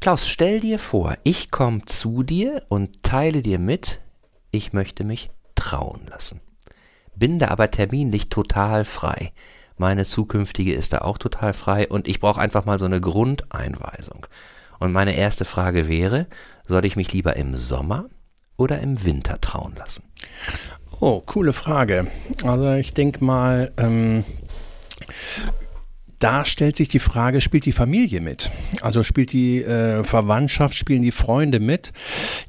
Klaus, stell dir vor, ich komme zu dir und teile dir mit, ich möchte mich trauen lassen. Bin da aber terminlich total frei. Meine zukünftige ist da auch total frei und ich brauche einfach mal so eine Grundeinweisung. Und meine erste Frage wäre, soll ich mich lieber im Sommer oder im Winter trauen lassen? Oh, coole Frage. Also ich denke mal, ähm, da stellt sich die Frage, spielt die Familie mit? Also spielt die äh, Verwandtschaft, spielen die Freunde mit?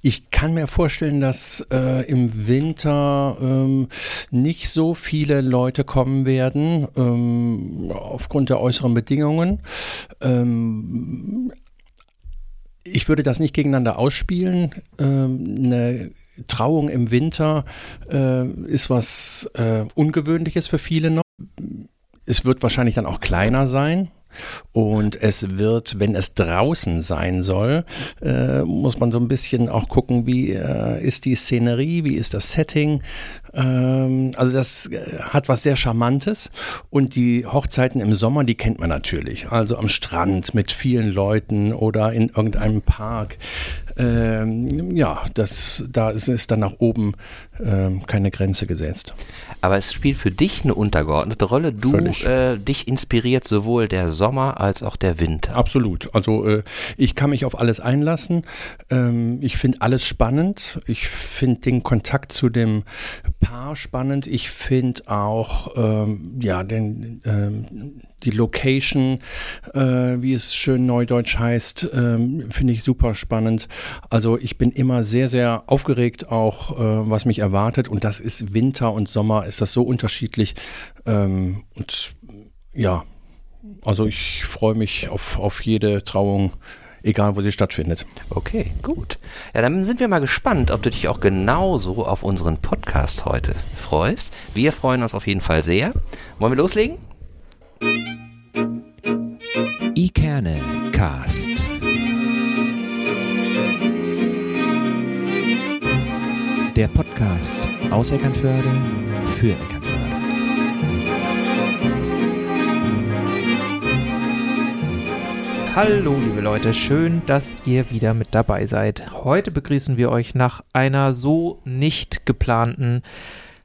Ich kann mir vorstellen, dass äh, im Winter ähm, nicht so viele Leute kommen werden, ähm, aufgrund der äußeren Bedingungen. Ähm, ich würde das nicht gegeneinander ausspielen. Ähm, eine Trauung im Winter äh, ist was äh, Ungewöhnliches für viele noch es wird wahrscheinlich dann auch kleiner sein. Und es wird, wenn es draußen sein soll, äh, muss man so ein bisschen auch gucken, wie äh, ist die Szenerie, wie ist das Setting. Ähm, also das äh, hat was sehr Charmantes. Und die Hochzeiten im Sommer, die kennt man natürlich. Also am Strand mit vielen Leuten oder in irgendeinem Park. Ähm, ja, das, da ist, ist dann nach oben ähm, keine Grenze gesetzt. Aber es spielt für dich eine untergeordnete Rolle. Du, äh, dich inspiriert sowohl der Sommer als auch der Winter. Absolut. Also äh, ich kann mich auf alles einlassen. Ähm, ich finde alles spannend. Ich finde den Kontakt zu dem Paar spannend. Ich finde auch ähm, ja den ähm, die Location, äh, wie es schön neudeutsch heißt, ähm, finde ich super spannend. Also ich bin immer sehr, sehr aufgeregt auch, äh, was mich erwartet. Und das ist Winter und Sommer, ist das so unterschiedlich. Ähm, und ja, also ich freue mich auf, auf jede Trauung egal wo sie stattfindet. Okay, gut. Ja, dann sind wir mal gespannt, ob du dich auch genauso auf unseren Podcast heute freust. Wir freuen uns auf jeden Fall sehr. Wollen wir loslegen? Ikerne Cast. Der Podcast aus Eckernförde für Eckernförde. Hallo liebe Leute, schön, dass ihr wieder mit dabei seid. Heute begrüßen wir euch nach einer so nicht geplanten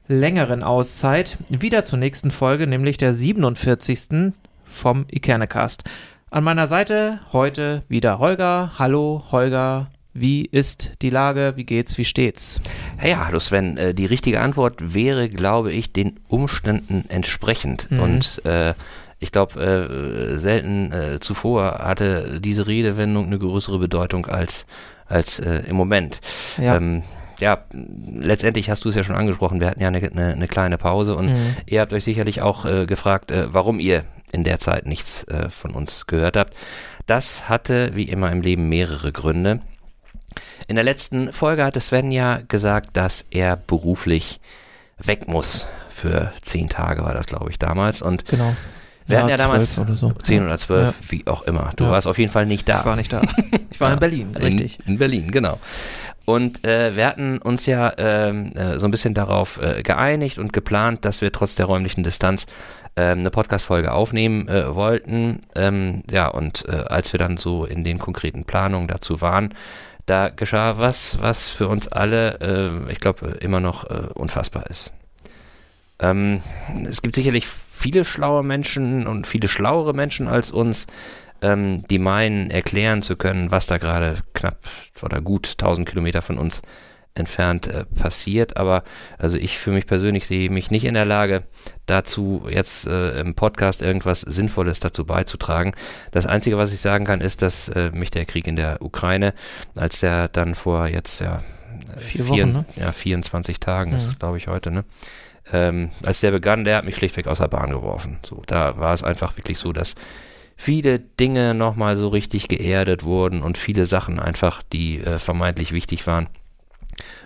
längeren Auszeit wieder zur nächsten Folge, nämlich der 47. vom Ikernecast. An meiner Seite heute wieder Holger. Hallo Holger, wie ist die Lage? Wie geht's? Wie steht's? Ja, hallo Sven. Äh, die richtige Antwort wäre, glaube ich, den Umständen entsprechend. Mhm. Und äh, ich glaube, äh, selten äh, zuvor hatte diese Redewendung eine größere Bedeutung als, als äh, im Moment. Ja. Ähm, ja, letztendlich hast du es ja schon angesprochen, wir hatten ja eine, eine, eine kleine Pause und mhm. ihr habt euch sicherlich auch äh, gefragt, äh, warum ihr in der Zeit nichts äh, von uns gehört habt. Das hatte wie immer im Leben mehrere Gründe. In der letzten Folge hatte Sven ja gesagt, dass er beruflich weg muss. Für zehn Tage war das, glaube ich, damals. Und genau. Wir ja, hatten ja damals oder so. zehn oder zwölf, ja. wie auch immer. Du ja. warst auf jeden Fall nicht da. Ich war nicht da. Ich war in Berlin, richtig. In, in Berlin, genau. Und äh, wir hatten uns ja ähm, äh, so ein bisschen darauf äh, geeinigt und geplant, dass wir trotz der räumlichen Distanz ähm, eine Podcast-Folge aufnehmen äh, wollten. Ähm, ja, und äh, als wir dann so in den konkreten Planungen dazu waren, da geschah was, was für uns alle, äh, ich glaube, immer noch unfassbar ist. Ähm, es gibt sicherlich viele schlaue Menschen und viele schlauere Menschen als uns, ähm, die meinen, erklären zu können, was da gerade knapp oder gut 1000 Kilometer von uns entfernt äh, passiert. Aber also ich für mich persönlich sehe mich nicht in der Lage, dazu jetzt äh, im Podcast irgendwas Sinnvolles dazu beizutragen. Das Einzige, was ich sagen kann, ist, dass äh, mich der Krieg in der Ukraine, als der dann vor jetzt ja, Vier vier, Wochen, ne? ja 24 Tagen ja. ist es, glaube ich, heute, ne? Ähm, als der begann, der hat mich schlichtweg aus der Bahn geworfen. So, da war es einfach wirklich so, dass viele Dinge nochmal so richtig geerdet wurden und viele Sachen einfach, die äh, vermeintlich wichtig waren,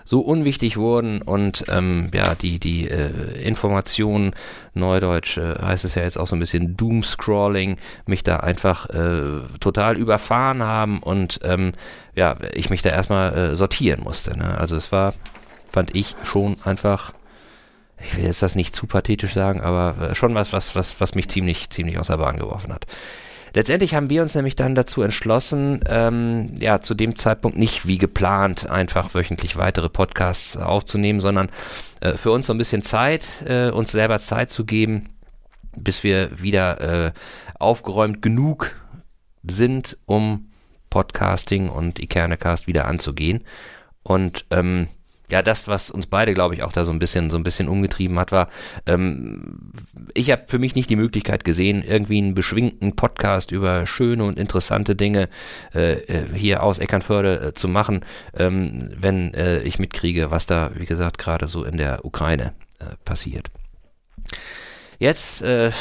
so unwichtig wurden und ähm, ja, die, die äh, Informationen, Neudeutsch äh, heißt es ja jetzt auch so ein bisschen Doomscrawling, mich da einfach äh, total überfahren haben und ähm, ja, ich mich da erstmal äh, sortieren musste. Ne? Also es war, fand ich schon einfach ich will jetzt das nicht zu pathetisch sagen, aber äh, schon was, was, was, was mich ziemlich, ziemlich aus der Bahn geworfen hat. letztendlich haben wir uns nämlich dann dazu entschlossen, ähm, ja, zu dem Zeitpunkt nicht wie geplant einfach wöchentlich weitere Podcasts aufzunehmen, sondern äh, für uns so ein bisschen Zeit, äh, uns selber Zeit zu geben, bis wir wieder äh, aufgeräumt genug sind, um Podcasting und Ikernecast wieder anzugehen. Und ähm, ja, das, was uns beide, glaube ich, auch da so ein bisschen, so ein bisschen umgetrieben hat, war, ähm, ich habe für mich nicht die Möglichkeit gesehen, irgendwie einen beschwingten Podcast über schöne und interessante Dinge äh, äh hier aus Eckernförde äh, zu machen, ähm, wenn äh, ich mitkriege, was da, wie gesagt, gerade so in der Ukraine äh, passiert jetzt äh,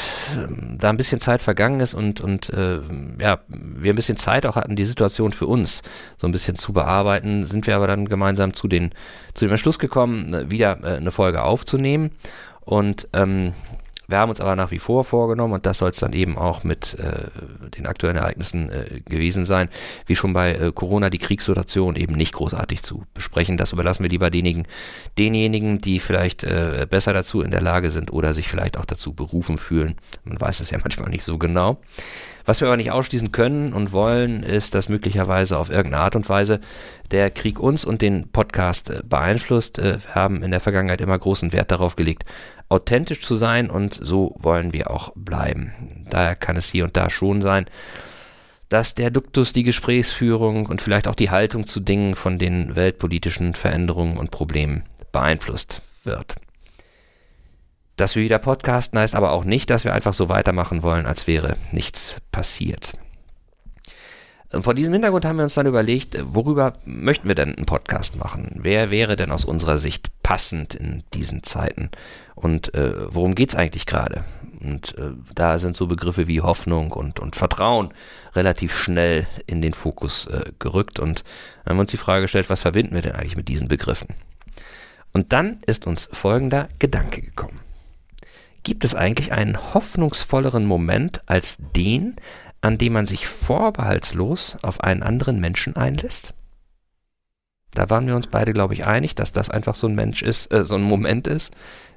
da ein bisschen Zeit vergangen ist und, und äh, ja, wir ein bisschen Zeit auch hatten, die Situation für uns so ein bisschen zu bearbeiten, sind wir aber dann gemeinsam zu, den, zu dem Entschluss gekommen, wieder äh, eine Folge aufzunehmen. Und ähm, wir haben uns aber nach wie vor vorgenommen, und das soll es dann eben auch mit äh, den aktuellen Ereignissen äh, gewesen sein, wie schon bei äh, Corona die Kriegssituation eben nicht großartig zu besprechen. Das überlassen wir lieber denjenigen, denjenigen die vielleicht äh, besser dazu in der Lage sind oder sich vielleicht auch dazu berufen fühlen. Man weiß es ja manchmal nicht so genau. Was wir aber nicht ausschließen können und wollen, ist, dass möglicherweise auf irgendeine Art und Weise der Krieg uns und den Podcast äh, beeinflusst. Äh, wir haben in der Vergangenheit immer großen Wert darauf gelegt, authentisch zu sein und so wollen wir auch bleiben. Daher kann es hier und da schon sein, dass der Duktus, die Gesprächsführung und vielleicht auch die Haltung zu Dingen von den weltpolitischen Veränderungen und Problemen beeinflusst wird. Dass wir wieder podcasten heißt aber auch nicht, dass wir einfach so weitermachen wollen, als wäre nichts passiert. Vor diesem Hintergrund haben wir uns dann überlegt, worüber möchten wir denn einen Podcast machen? Wer wäre denn aus unserer Sicht passend in diesen Zeiten? Und äh, worum es eigentlich gerade? Und äh, da sind so Begriffe wie Hoffnung und, und Vertrauen relativ schnell in den Fokus äh, gerückt. Und haben uns die Frage gestellt, was verbinden wir denn eigentlich mit diesen Begriffen? Und dann ist uns folgender Gedanke gekommen. Gibt es eigentlich einen hoffnungsvolleren Moment als den, an dem man sich vorbehaltslos auf einen anderen Menschen einlässt? Da waren wir uns beide, glaube ich, einig, dass das einfach so ein Mensch ist, äh, so ein Moment ist,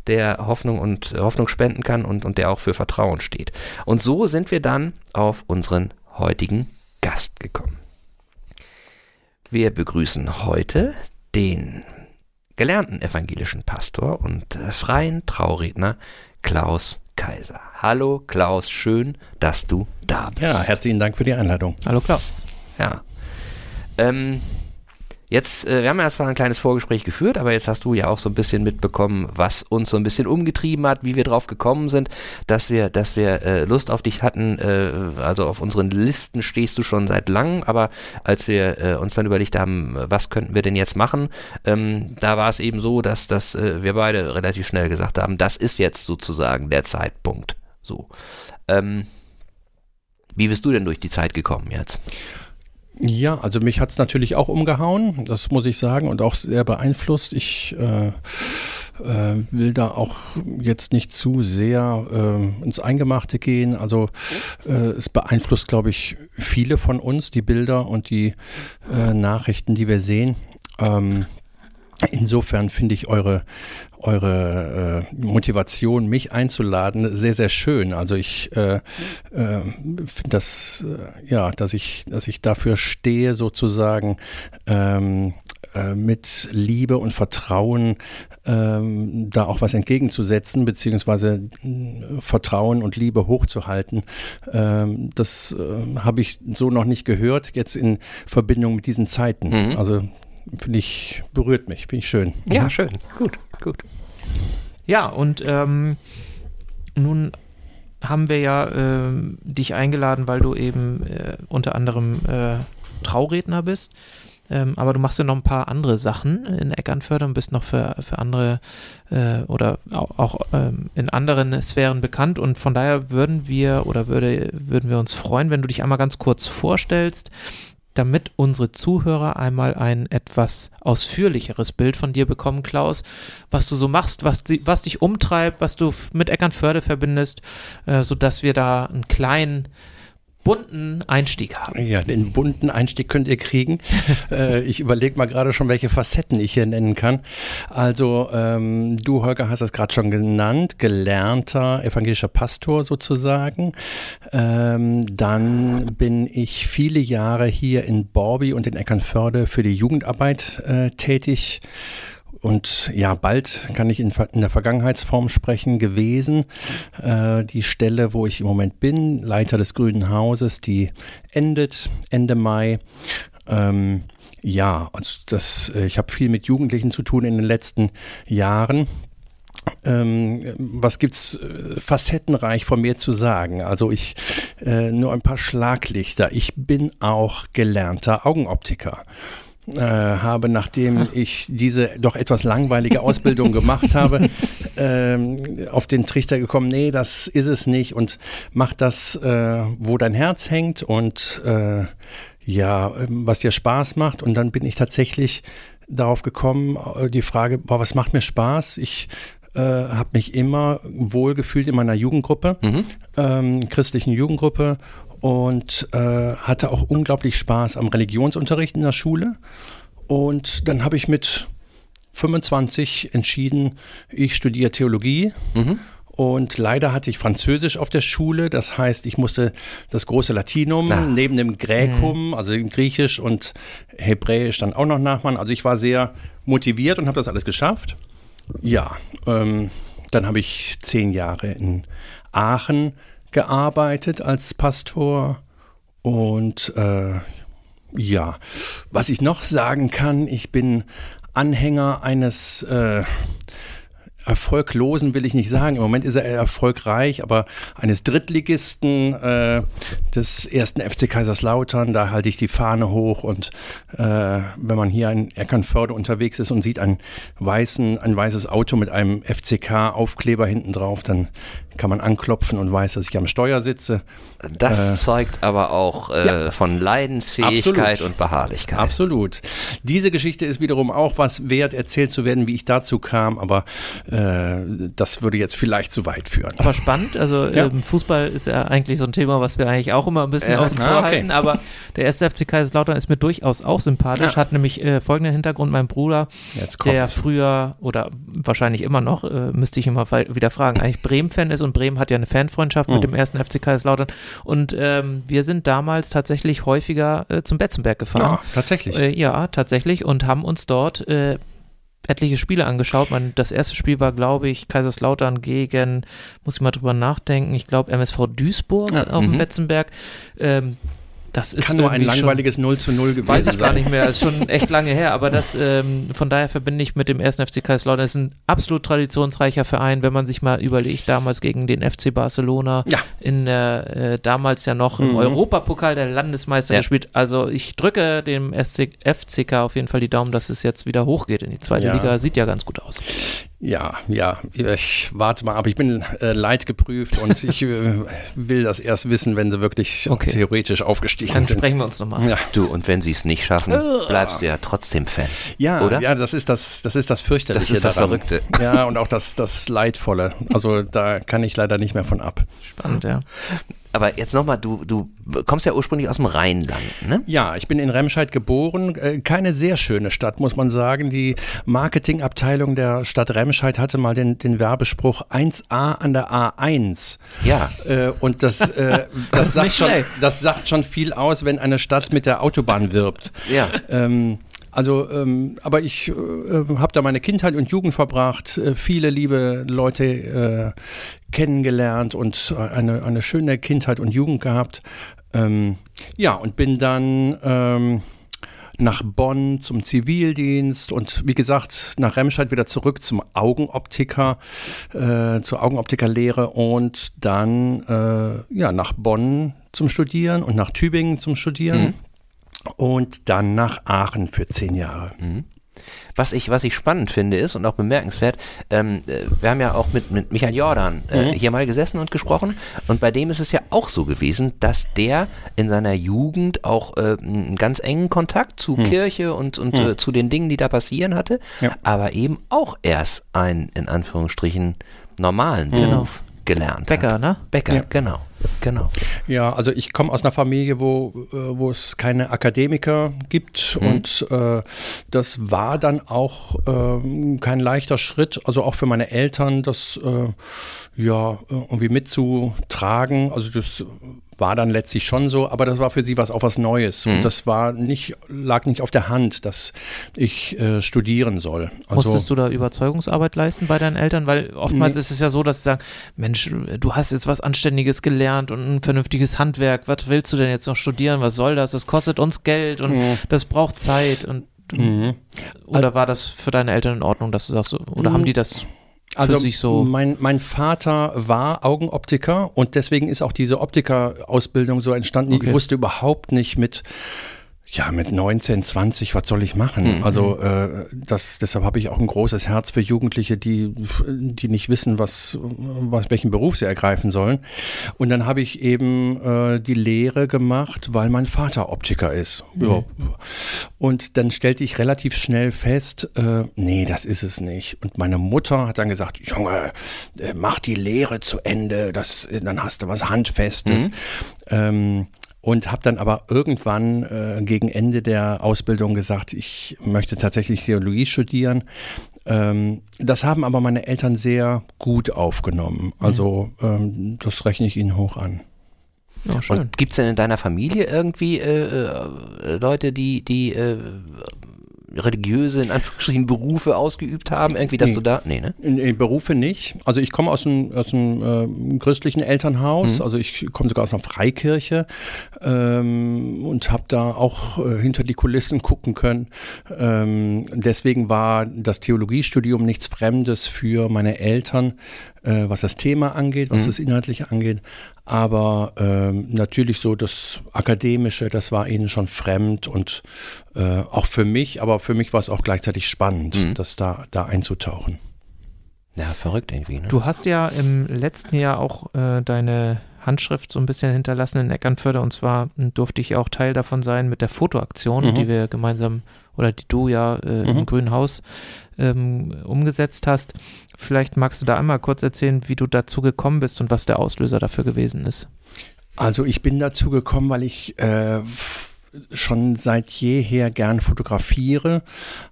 der Hoffnung und äh, Hoffnung spenden kann und, und der auch für Vertrauen steht. Und so sind wir dann auf unseren heutigen Gast gekommen. Wir begrüßen heute den gelernten evangelischen Pastor und äh, freien Trauredner Klaus Kaiser. Hallo Klaus, schön, dass du da bist. Ja, herzlichen Dank für die Einladung. Hallo Klaus. Ja. Ähm, Jetzt, äh, wir haben ja zwar ein kleines Vorgespräch geführt, aber jetzt hast du ja auch so ein bisschen mitbekommen, was uns so ein bisschen umgetrieben hat, wie wir drauf gekommen sind, dass wir, dass wir äh, Lust auf dich hatten. Äh, also auf unseren Listen stehst du schon seit langem, aber als wir äh, uns dann überlegt haben, was könnten wir denn jetzt machen, ähm, da war es eben so, dass, dass äh, wir beide relativ schnell gesagt haben, das ist jetzt sozusagen der Zeitpunkt. So. Ähm, wie bist du denn durch die Zeit gekommen jetzt? Ja, also mich hat es natürlich auch umgehauen, das muss ich sagen, und auch sehr beeinflusst. Ich äh, äh, will da auch jetzt nicht zu sehr äh, ins Eingemachte gehen. Also äh, es beeinflusst, glaube ich, viele von uns, die Bilder und die äh, Nachrichten, die wir sehen. Ähm, Insofern finde ich eure, eure äh, Motivation, mich einzuladen, sehr, sehr schön. Also ich äh, äh, finde das, äh, ja, dass ich, dass ich dafür stehe, sozusagen ähm, äh, mit Liebe und Vertrauen ähm, da auch was entgegenzusetzen, beziehungsweise äh, Vertrauen und Liebe hochzuhalten. Ähm, das äh, habe ich so noch nicht gehört, jetzt in Verbindung mit diesen Zeiten. Mhm. Also finde ich, berührt mich, finde ich schön. Ja, mhm. schön. Gut, gut. Ja, und ähm, nun haben wir ja äh, dich eingeladen, weil du eben äh, unter anderem äh, Trauredner bist. Ähm, aber du machst ja noch ein paar andere Sachen in Eckernförde und bist noch für, für andere äh, oder auch, auch ähm, in anderen Sphären bekannt. Und von daher würden wir oder würde, würden wir uns freuen, wenn du dich einmal ganz kurz vorstellst, damit unsere Zuhörer einmal ein etwas ausführlicheres Bild von dir bekommen, Klaus, was du so machst, was, was dich umtreibt, was du mit Eckernförde verbindest, äh, sodass wir da einen kleinen bunten Einstieg haben. Ja, den bunten Einstieg könnt ihr kriegen. äh, ich überlege mal gerade schon, welche Facetten ich hier nennen kann. Also ähm, du, Holger, hast das gerade schon genannt, gelernter evangelischer Pastor sozusagen. Ähm, dann bin ich viele Jahre hier in Borby und in Eckernförde für die Jugendarbeit äh, tätig und ja, bald kann ich in, in der Vergangenheitsform sprechen gewesen. Äh, die Stelle, wo ich im Moment bin, Leiter des Grünen Hauses, die endet Ende Mai. Ähm, ja, also das, äh, ich habe viel mit Jugendlichen zu tun in den letzten Jahren. Ähm, was gibt's äh, facettenreich von mir zu sagen? Also ich äh, nur ein paar Schlaglichter. Ich bin auch gelernter Augenoptiker äh, habe, nachdem ich diese doch etwas langweilige Ausbildung gemacht habe, ähm, auf den Trichter gekommen, nee, das ist es nicht und mach das, äh, wo dein Herz hängt und äh, ja, was dir Spaß macht. Und dann bin ich tatsächlich darauf gekommen, äh, die Frage, boah, was macht mir Spaß? Ich äh, habe mich immer wohl gefühlt in meiner Jugendgruppe, mhm. ähm, christlichen Jugendgruppe und äh, hatte auch unglaublich Spaß am Religionsunterricht in der Schule. Und dann habe ich mit 25 entschieden, ich studiere Theologie. Mhm. Und leider hatte ich Französisch auf der Schule. Das heißt, ich musste das große Latinum ah. neben dem Gräkum, mhm. also Griechisch und Hebräisch dann auch noch nachmachen. Also ich war sehr motiviert und habe das alles geschafft. Ja, ähm, dann habe ich zehn Jahre in Aachen gearbeitet als Pastor. Und äh, ja, was ich noch sagen kann, ich bin Anhänger eines äh, erfolglosen will ich nicht sagen. Im Moment ist er erfolgreich, aber eines Drittligisten äh, des ersten FC Kaiserslautern, da halte ich die Fahne hoch und äh, wenn man hier in Eckernförde unterwegs ist und sieht ein, weißen, ein weißes Auto mit einem FCK-Aufkleber hinten drauf, dann kann man anklopfen und weiß, dass ich am Steuer sitze. Das äh, zeugt aber auch äh, ja. von Leidensfähigkeit Absolut. und Beharrlichkeit. Absolut. Diese Geschichte ist wiederum auch was wert, erzählt zu werden, wie ich dazu kam, aber äh, das würde jetzt vielleicht zu weit führen. Aber spannend, also ja. ähm, Fußball ist ja eigentlich so ein Thema, was wir eigentlich auch immer ein bisschen ja. außen vor ah, okay. halten, aber der erste FC Kaiserslautern ist mir durchaus auch sympathisch, hat nämlich äh, folgenden Hintergrund, mein Bruder, der früher oder wahrscheinlich immer noch, äh, müsste ich immer wieder fragen, eigentlich Bremen-Fan ist und Bremen hat ja eine Fanfreundschaft mhm. mit dem ersten FC Kaiserslautern. Und ähm, wir sind damals tatsächlich häufiger äh, zum Betzenberg gefahren. Ja, tatsächlich. Äh, ja, tatsächlich. Und haben uns dort äh, etliche Spiele angeschaut. Man, das erste Spiel war, glaube ich, Kaiserslautern gegen, muss ich mal drüber nachdenken, ich glaube MSV Duisburg ja, auf dem mhm. Betzenberg. Ähm, das ist Kann nur ein langweiliges 0 zu 0 gewesen sein. Weiß ich gar nicht mehr, ist schon echt lange her, aber das, ähm, von daher verbinde ich mit dem ersten FC Kaiserslautern. Das ist ein absolut traditionsreicher Verein, wenn man sich mal überlegt, damals gegen den FC Barcelona ja. in der, äh, damals ja noch mhm. im Europapokal der Landesmeister ja. gespielt. Also ich drücke dem SC, FCK auf jeden Fall die Daumen, dass es jetzt wieder hochgeht in die zweite ja. Liga. Sieht ja ganz gut aus. Ja, ja, ich warte mal ab. Ich bin äh, leidgeprüft und ich äh, will das erst wissen, wenn sie wirklich okay. theoretisch aufgestiegen Dann sind. Dann sprechen wir uns nochmal. Ja. Du, und wenn sie es nicht schaffen, bleibst du ja trotzdem Fan. Ja, oder? Ja, das ist das, das ist das Fürchterliche. Das ist das daran. Verrückte. Ja, und auch das, das Leidvolle. Also da kann ich leider nicht mehr von ab. Spannend, ja. Aber jetzt nochmal, du, du kommst ja ursprünglich aus dem Rheinland, ne? Ja, ich bin in Remscheid geboren. Äh, keine sehr schöne Stadt, muss man sagen. Die Marketingabteilung der Stadt Remscheid hatte mal den, den Werbespruch 1A an der A1. Ja. Äh, und das, äh, das, sagt schon, das sagt schon viel aus, wenn eine Stadt mit der Autobahn wirbt. Ja. Ähm, also, ähm, aber ich äh, habe da meine Kindheit und Jugend verbracht, äh, viele liebe Leute äh, kennengelernt und eine, eine schöne Kindheit und Jugend gehabt. Ähm, ja, und bin dann ähm, nach Bonn zum Zivildienst und wie gesagt nach Remscheid wieder zurück zum Augenoptiker, äh, zur Augenoptikerlehre und dann äh, ja nach Bonn zum Studieren und nach Tübingen zum Studieren. Mhm und dann nach Aachen für zehn Jahre. Mhm. Was ich, was ich spannend finde ist und auch bemerkenswert, ähm, äh, wir haben ja auch mit, mit Michael Jordan äh, mhm. hier mal gesessen und gesprochen und bei dem ist es ja auch so gewesen, dass der in seiner Jugend auch äh, einen ganz engen Kontakt zu mhm. Kirche und, und mhm. äh, zu den Dingen, die da passieren hatte, ja. aber eben auch erst einen, in Anführungsstrichen, normalen Beruf gelernt Bäcker, hat. ne? Bäcker, Ja. genau. Genau. Ja, also ich komme aus einer Familie, wo, äh, wo es keine Akademiker gibt Mhm. und äh, das war dann auch ähm, kein leichter Schritt, also auch für meine Eltern, das äh, ja irgendwie mitzutragen. Also das war dann letztlich schon so, aber das war für sie was auch was Neues Mhm. und das war nicht lag nicht auf der Hand, dass ich äh, studieren soll. Also, Musstest du da Überzeugungsarbeit leisten bei deinen Eltern? Weil oftmals Nee. ist es ja so, dass sie sagen, Mensch, du hast jetzt was Anständiges gelernt und ein vernünftiges Handwerk. Was willst du denn jetzt noch studieren? Was soll das? Das kostet uns Geld und Mhm. das braucht Zeit. Und, Mhm. oder war das für deine Eltern in Ordnung, dass du sagst, so- oder haben die das Also so? mein, mein Vater war Augenoptiker und deswegen ist auch diese Optikerausbildung so entstanden. Okay. Ich wusste überhaupt nicht mit ja, mit 19, 20, was soll ich machen? Mhm. Also äh, das, deshalb habe ich auch ein großes Herz für Jugendliche, die, die nicht wissen, was, was, welchen Beruf sie ergreifen sollen. Und dann habe ich eben äh, die Lehre gemacht, weil mein Vater Optiker ist. Ja. Und dann stellte ich relativ schnell fest, äh, nee, das ist es nicht. Und meine Mutter hat dann gesagt, Junge, äh, mach die Lehre zu Ende, das, dann hast du was Handfestes. Ähm, und habe dann aber irgendwann äh, gegen Ende der Ausbildung gesagt, ich möchte tatsächlich Theologie studieren. Ähm, das haben aber meine Eltern sehr gut aufgenommen. Also ähm, das rechne ich ihnen hoch an. Ja. Und gibt es denn in deiner Familie irgendwie äh, äh, Leute, die, die äh, religiöse, in Anführungsstrichen, Berufe ausgeübt haben? Irgendwie, dass Nee. du da. Nee, ne? In Berufe nicht. Also ich komme aus einem, aus einem äh, christlichen Elternhaus, also ich komme sogar aus einer Freikirche ähm, und habe da auch äh, hinter die Kulissen gucken können. Ähm, deswegen war das Theologiestudium nichts Fremdes für meine Eltern, äh, was das Thema angeht, was Mhm. das Inhaltliche angeht. Aber ähm, natürlich so das Akademische, das war ihnen schon fremd und äh, auch für mich, aber für mich war es auch gleichzeitig spannend, Mhm. das da, da einzutauchen. Ja, verrückt irgendwie, ne? Du hast ja im letzten Jahr auch äh, deine Handschrift so ein bisschen hinterlassen in Eckernförde und zwar durfte ich auch Teil davon sein mit der Fotoaktion, Mhm. die wir gemeinsam oder die du ja äh, im Mhm. Grünen Haus ähm, umgesetzt hast. Vielleicht magst du da einmal kurz erzählen, wie du dazu gekommen bist und was der Auslöser dafür gewesen ist. Also ich bin dazu gekommen, weil ich äh, schon seit jeher gern fotografiere,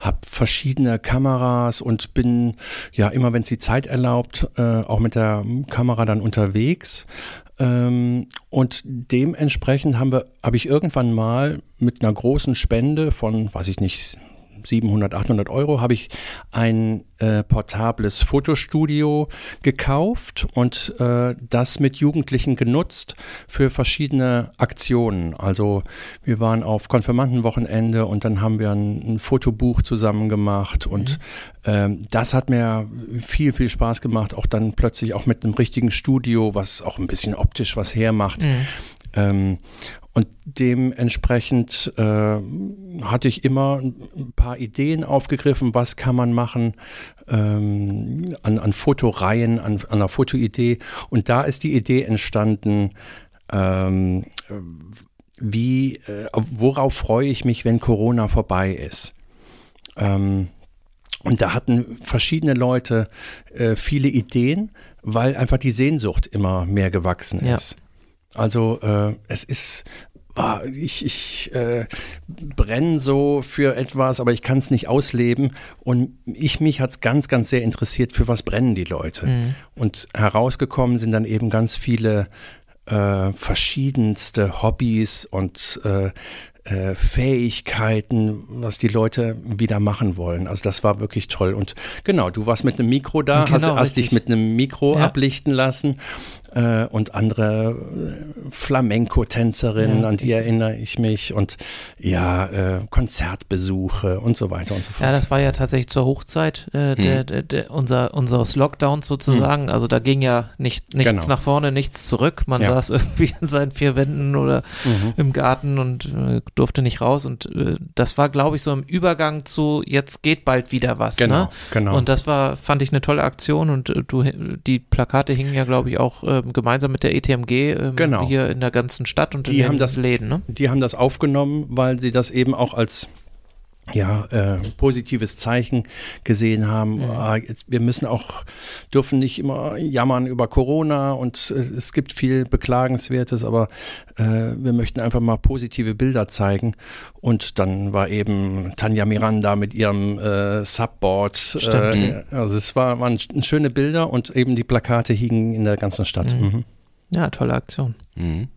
habe verschiedene Kameras und bin ja immer, wenn es die Zeit erlaubt, äh, auch mit der Kamera dann unterwegs. Ähm, und dementsprechend habe ich irgendwann mal mit einer großen Spende von, weiß ich nicht, 700, 800 Euro habe ich ein äh, portables Fotostudio gekauft und äh, das mit Jugendlichen genutzt für verschiedene Aktionen. Also wir waren auf Konfirmandenwochenende und dann haben wir ein, ein Fotobuch zusammen gemacht und ähm, das hat mir viel, viel Spaß gemacht, auch dann plötzlich auch mit einem richtigen Studio, was auch ein bisschen optisch was hermacht. Ähm, und dementsprechend äh, hatte ich immer ein paar Ideen aufgegriffen, was kann man machen ähm, an, an Fotoreihen, an, an einer Fotoidee. Und da ist die Idee entstanden, ähm, wie, äh, worauf freue ich mich, wenn Corona vorbei ist. Ähm, und da hatten verschiedene Leute äh, viele Ideen, weil einfach die Sehnsucht immer mehr gewachsen ist. Also äh, es ist, ich, ich äh, brenne so für etwas, aber ich kann es nicht ausleben. Und ich mich hat es ganz, ganz sehr interessiert, für was brennen die Leute. Mhm. Und herausgekommen sind dann eben ganz viele äh, verschiedenste Hobbys und äh, äh, Fähigkeiten, was die Leute wieder machen wollen. Also das war wirklich toll. Und genau, du warst mit einem Mikro da, hast, Genau, hast dich richtig. mit einem Mikro Ja. ablichten lassen äh, und andere äh, Flamenco-Tänzerinnen, Ja, an die ich- erinnere ich mich und ja, äh, Konzertbesuche und so weiter und so fort. Ja, das war ja tatsächlich zur Hochzeit äh, der, der, der, unser, unseres Lockdowns sozusagen. Also da ging ja nicht, nichts Genau. nach vorne, nichts zurück. Man Ja. saß irgendwie in seinen vier Wänden oder Mhm. im Garten und äh, durfte nicht raus. Und äh, das war, glaube ich, so im Übergang zu jetzt geht bald wieder was. Genau, Ne? genau. Und das war, fand ich eine tolle Aktion und du, die Plakate hingen ja, glaube ich, auch ähm, gemeinsam mit der ETMG ähm, Genau. hier in der ganzen Stadt und Die in den haben das- Läden. Ne? die haben das aufgenommen, weil sie das eben auch als ja, äh, positives Zeichen gesehen haben. Mhm. Ah, jetzt- Wir müssen auch, dürfen nicht immer jammern über Corona und es, es gibt viel Beklagenswertes, aber äh, wir möchten einfach mal positive Bilder zeigen. Und dann war eben Tanja Miranda mit ihrem äh, Subboard. Äh, also es war, waren sch- schöne Bilder und eben die Plakate hingen in der ganzen Stadt. Mhm. Mhm. Ja, tolle Aktion. Mhm.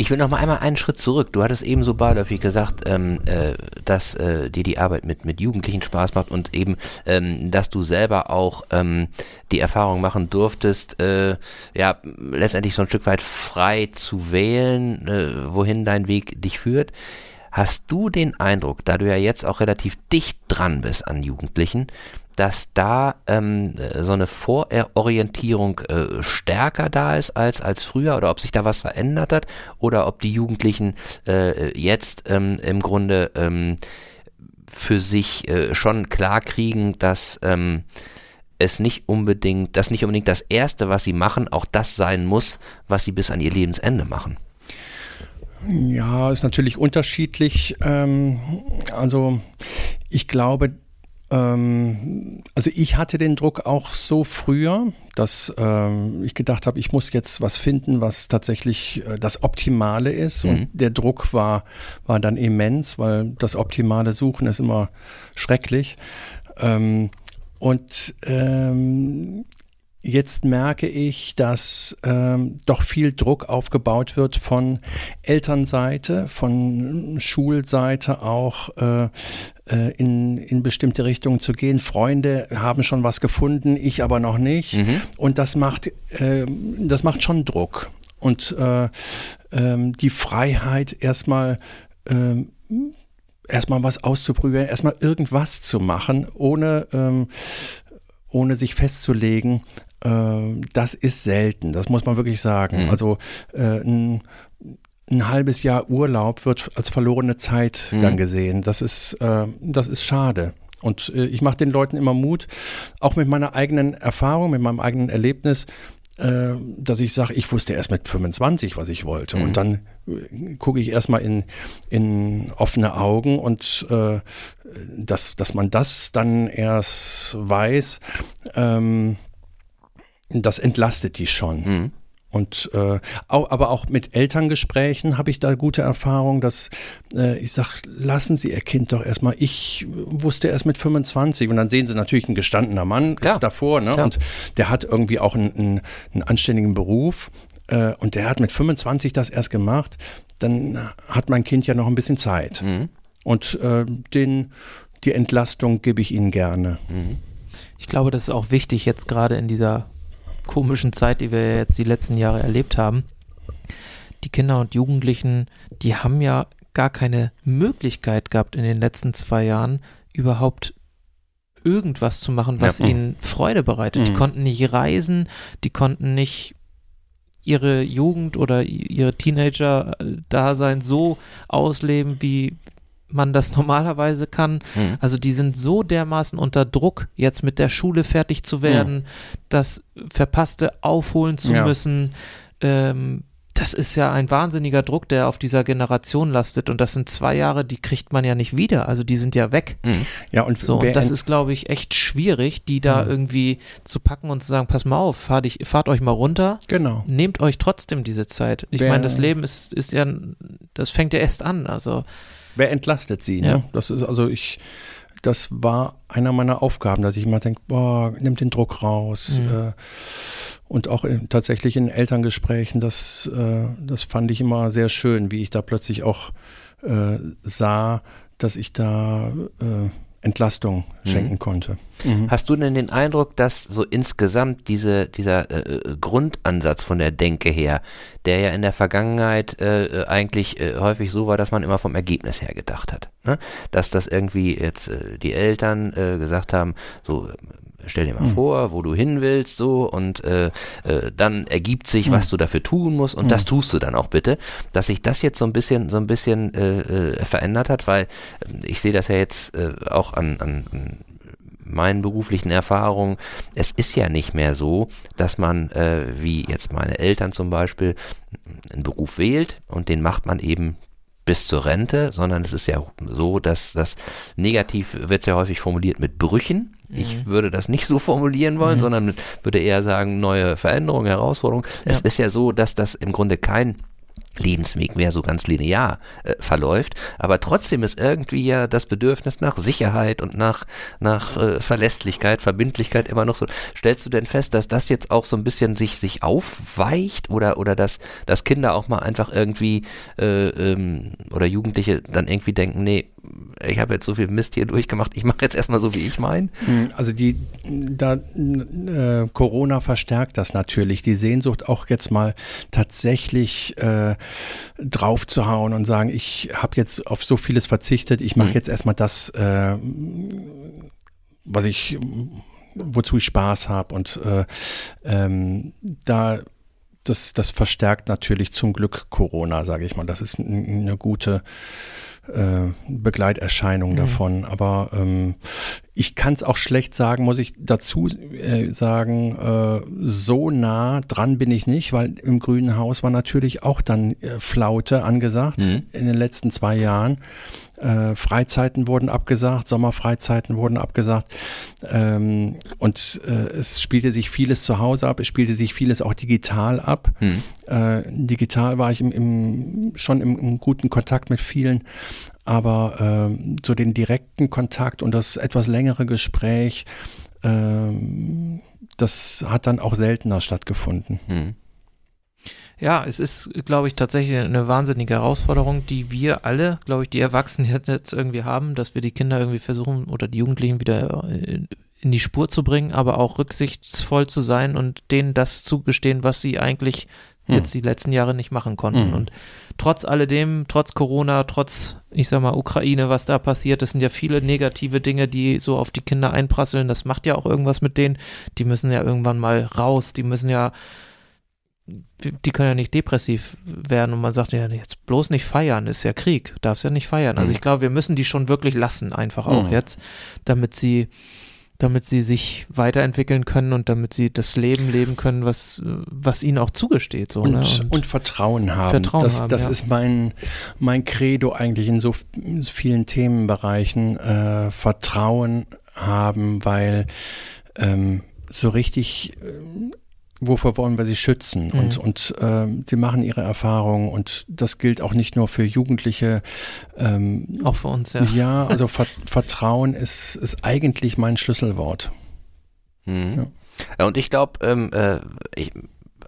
Ich will noch mal einmal einen Schritt zurück. Du hattest eben so beiläufig gesagt, ähm, äh, dass äh, dir die Arbeit mit, mit Jugendlichen Spaß macht und eben, ähm, dass du selber auch ähm, die Erfahrung machen durftest, äh, ja, letztendlich so ein Stück weit frei zu wählen, äh, wohin dein Weg dich führt. Hast du den Eindruck, da du ja jetzt auch relativ dicht dran bist an Jugendlichen, dass da ähm, äh, so eine Vororientierung äh, stärker da ist als, als früher oder ob sich da was verändert hat oder ob die Jugendlichen äh, jetzt ähm, im Grunde ähm, für sich äh, schon klar kriegen, dass ähm, es nicht unbedingt, dass nicht unbedingt das Erste, was sie machen, auch das sein muss, was sie bis an ihr Lebensende machen. Ja, ist natürlich unterschiedlich. Ähm, also ich glaube, also ich hatte den Druck auch so früher, dass ähm, ich gedacht habe, ich muss jetzt was finden, was tatsächlich äh, das Optimale ist. Mhm. Und der Druck war, war dann immens, weil das optimale Suchen ist immer schrecklich. Ähm, und ähm, Jetzt merke ich, dass ähm, doch viel Druck aufgebaut wird von Elternseite, von Schulseite auch äh, äh, in, in bestimmte Richtungen zu gehen. Freunde haben schon was gefunden, ich aber noch nicht. Mhm. Und das macht, äh, das macht schon Druck. Und äh, ähm, die Freiheit erstmal ähm, erstmal was auszuprobieren, erstmal irgendwas zu machen, ohne, ähm, ohne sich festzulegen, das ist selten, das muss man wirklich sagen. Mhm. Also äh, ein, ein halbes Jahr Urlaub wird als verlorene Zeit Mhm. dann gesehen. Das ist, äh, das ist schade. Und äh, ich mache den Leuten immer Mut, auch mit meiner eigenen Erfahrung, mit meinem eigenen Erlebnis, äh, dass ich sage, ich wusste erst mit 25, was ich wollte. Mhm. Und dann äh, gucke ich erstmal in, in offene Augen und äh, dass, dass man das dann erst weiß, ähm, das entlastet die schon. Mhm. Und äh, auch, aber auch mit Elterngesprächen habe ich da gute Erfahrung, dass äh, ich sage, lassen Sie Ihr Kind doch erstmal. Ich wusste erst mit 25 und dann sehen Sie natürlich ein gestandener Mann Klar. ist davor, ne? Klar. Und der hat irgendwie auch einen, einen, einen anständigen Beruf äh, und der hat mit 25 das erst gemacht. Dann hat mein Kind ja noch ein bisschen Zeit. Mhm. Und äh, den, die Entlastung gebe ich Ihnen gerne. Ich glaube, das ist auch wichtig jetzt gerade in dieser komischen Zeit, die wir jetzt die letzten Jahre erlebt haben. Die Kinder und Jugendlichen, die haben ja gar keine Möglichkeit gehabt in den letzten zwei Jahren überhaupt irgendwas zu machen, was Ja. ihnen Freude bereitet. Die Mhm. konnten nicht reisen, die konnten nicht ihre Jugend oder ihre Teenager-Dasein so ausleben, wie man das normalerweise kann. Mhm. Also die sind so dermaßen unter Druck, jetzt mit der Schule fertig zu werden, das Verpasste aufholen zu Ja. müssen. Ähm, das ist ja ein wahnsinniger Druck, der auf dieser Generation lastet. Und das sind zwei Jahre, die kriegt man ja nicht wieder. Also die sind ja weg. Mhm. Ja, und So, und das ist, glaube ich, echt schwierig, die da Mhm. irgendwie zu packen und zu sagen, pass mal auf, fahrt, ich, fahrt euch mal runter, genau. nehmt euch trotzdem diese Zeit. Ich meine, das Leben ist, ist ja, das fängt ja erst an. Also, Wer entlastet sie? Ja. Ne? Das ist also ich, das war einer meiner Aufgaben, dass ich immer denke, boah, nimm den Druck raus. Mhm. Äh, und auch in, tatsächlich in Elterngesprächen, das, äh, das fand ich immer sehr schön, wie ich da plötzlich auch äh, sah, dass ich da äh, Entlastung Mhm. schenken konnte. Mhm. Hast du denn den Eindruck, dass so insgesamt diese, dieser äh, Grundansatz von der Denke her, der ja in der Vergangenheit äh, äh, eigentlich äh, häufig so war, dass man immer vom Ergebnis her gedacht hat, ne? dass das irgendwie jetzt äh, die Eltern äh, gesagt haben, so äh, stell dir mal Mhm. vor, wo du hin willst, so und äh, äh, dann ergibt sich, Mhm. was du dafür tun musst und Mhm. das tust du dann auch bitte, dass sich das jetzt so ein bisschen so ein bisschen äh, äh, verändert hat, weil äh, ich sehe das ja jetzt äh, auch an, an, an meinen beruflichen Erfahrungen, es ist ja nicht mehr so, dass man, äh, wie jetzt meine Eltern zum Beispiel, einen Beruf wählt und den macht man eben bis zur Rente, sondern es ist ja so, dass das negativ wird sehr häufig formuliert mit Brüchen. Ich würde das nicht so formulieren wollen, mhm. sondern würde eher sagen, neue Veränderungen, Herausforderungen. Ja. Es ist ja so, dass das im Grunde kein Lebensweg mehr so ganz linear äh, verläuft, aber trotzdem ist irgendwie ja das Bedürfnis nach Sicherheit und nach, nach äh, Verlässlichkeit, Verbindlichkeit immer noch so. Stellst du denn fest, dass das jetzt auch so ein bisschen sich, sich aufweicht oder, oder dass, dass Kinder auch mal einfach irgendwie äh, ähm, oder Jugendliche dann irgendwie denken, nee, ich habe jetzt so viel Mist hier durchgemacht, ich mache jetzt erstmal so, wie ich meine. Hm, also die, da, äh, Corona verstärkt das natürlich, die Sehnsucht auch jetzt mal tatsächlich äh, drauf zu hauen und sagen, ich habe jetzt auf so vieles verzichtet, ich mache mhm. jetzt erstmal das, äh, was ich, wozu ich Spaß habe und äh, ähm, da das, das verstärkt natürlich zum Glück Corona, sage ich mal. Das ist eine gute Begleiterscheinung mhm. davon. Aber ähm, ich kann es auch schlecht sagen, muss ich dazu äh, sagen, äh, so nah dran bin ich nicht, weil im Grünen Haus war natürlich auch dann äh, Flaute angesagt mhm. in den letzten zwei Jahren. Äh, Freizeiten wurden abgesagt, Sommerfreizeiten wurden abgesagt ähm, und äh, es spielte sich vieles zu Hause ab, es spielte sich vieles auch digital ab. Hm. Äh, digital war ich im, im, schon im, im, guten Kontakt mit vielen, aber äh, so den direkten Kontakt und das etwas längere Gespräch, ähm, das hat dann auch seltener stattgefunden. Hm. Ja, es ist, glaube ich, tatsächlich eine wahnsinnige Herausforderung, die wir alle, glaube ich, die Erwachsenen jetzt irgendwie haben, dass wir die Kinder irgendwie versuchen oder die Jugendlichen wieder äh, in die Spur zu bringen, aber auch rücksichtsvoll zu sein und denen das zugestehen, was sie eigentlich hm. jetzt die letzten Jahre nicht machen konnten. Hm. Und trotz alledem, trotz Corona, trotz, ich sag mal, Ukraine, was da passiert, das sind ja viele negative Dinge, die so auf die Kinder einprasseln. Das macht ja auch irgendwas mit denen. Die müssen ja irgendwann mal raus, die müssen ja die können ja nicht depressiv werden und man sagt ja jetzt bloß nicht feiern, ist ja Krieg, darfst ja nicht feiern. Also mhm. ich glaube, wir müssen die schon wirklich lassen, einfach auch mhm. jetzt, damit sie, damit sie sich weiterentwickeln können und damit sie das Leben leben können, was, was ihnen auch zugesteht. So, und, ne? und, und Vertrauen haben. Vertrauen das, haben, das ja. ist mein, mein Credo eigentlich in so vielen Themenbereichen. Äh, Vertrauen haben, weil ähm, so richtig äh, wovor wollen wir sie schützen? Mhm. Und, und äh, sie machen ihre Erfahrungen und das gilt auch nicht nur für Jugendliche. Ähm, auch für uns, ja. Ja, also Ver Vertrauen ist, ist eigentlich mein Schlüsselwort. Mhm. Ja. Und ich glaube, ähm, äh, ich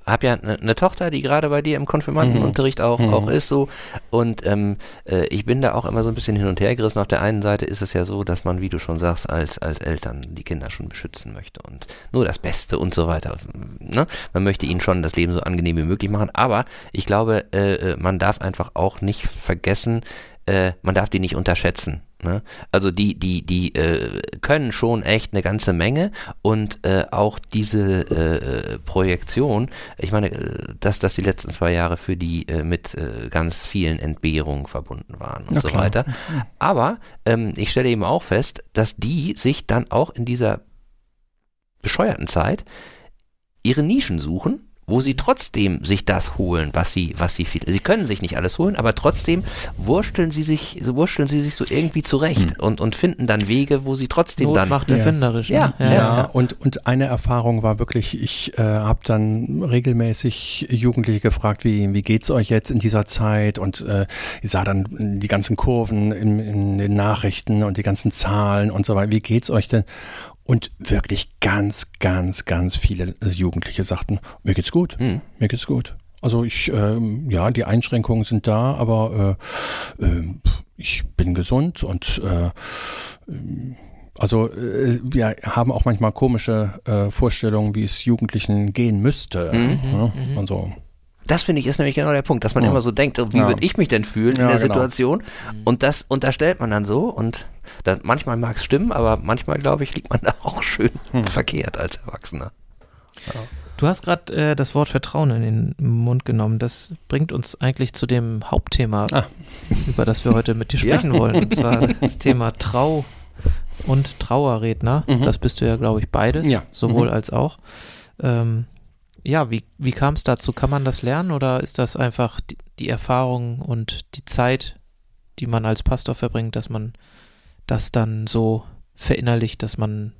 habe ja eine ne Tochter, die gerade bei dir im Konfirmandenunterricht auch, mhm. auch ist so. Und ähm, äh, ich bin da auch immer so ein bisschen hin und her gerissen. Auf der einen Seite ist es ja so, dass man, wie du schon sagst, als, als Eltern die Kinder schon beschützen möchte und nur das Beste und so weiter. Ne? Man möchte ihnen schon das Leben so angenehm wie möglich machen. Aber ich glaube, äh, äh man darf einfach auch nicht vergessen, äh, man darf die nicht unterschätzen. Ne? Also die, die, die äh, können schon echt eine ganze Menge und äh, auch diese äh, Projektion, ich meine, äh, dass das die letzten zwei Jahre für die äh, mit äh, ganz vielen Entbehrungen verbunden waren und Na so klar. weiter. Aber ähm, ich stelle eben auch fest, dass die sich dann auch in dieser bescheuerten Zeit ihre Nischen suchen wo sie trotzdem sich das holen, was sie, was sie viel. Sie können sich nicht alles holen, aber trotzdem wursteln sie sich, so wursteln sie sich so irgendwie zurecht hm. und, und finden dann Wege, wo sie trotzdem Not dann. macht erfinderisch. Ja, ne? ja, ja, ja, Und, und eine Erfahrung war wirklich, ich äh, habe dann regelmäßig Jugendliche gefragt, wie, wie geht's euch jetzt in dieser Zeit? Und äh, ich sah dann die ganzen Kurven in, in den Nachrichten und die ganzen Zahlen und so weiter. Wie geht's euch denn? Und wirklich ganz, ganz, ganz viele Jugendliche sagten, mir geht's gut, hm. mir geht's gut. Also ich, ähm, ja, die Einschränkungen sind da, aber äh, äh, ich bin gesund und äh, also äh, wir haben auch manchmal komische äh, Vorstellungen, wie es Jugendlichen gehen müsste. Mhm, ne? Also das finde ich ist nämlich genau der Punkt, dass man ja. immer so denkt, oh, wie ja. würde ich mich denn fühlen ja, in der genau. Situation? Und das unterstellt man dann so und das, manchmal mag es stimmen, aber manchmal, glaube ich, liegt man da auch schön hm. verkehrt als Erwachsener. Du hast gerade äh, das Wort Vertrauen in den Mund genommen. Das bringt uns eigentlich zu dem Hauptthema, ah. über das wir heute mit dir sprechen wollen. Und zwar das Thema Trau und Trauerredner. Mhm. Das bist du ja, glaube ich, beides, sowohl mhm. als auch. Ähm, ja, wie, wie kam es dazu? Kann man das lernen oder ist das einfach die, die, Erfahrung und die Zeit, die man als Pastor verbringt, dass man das dann so verinnerlicht, dass man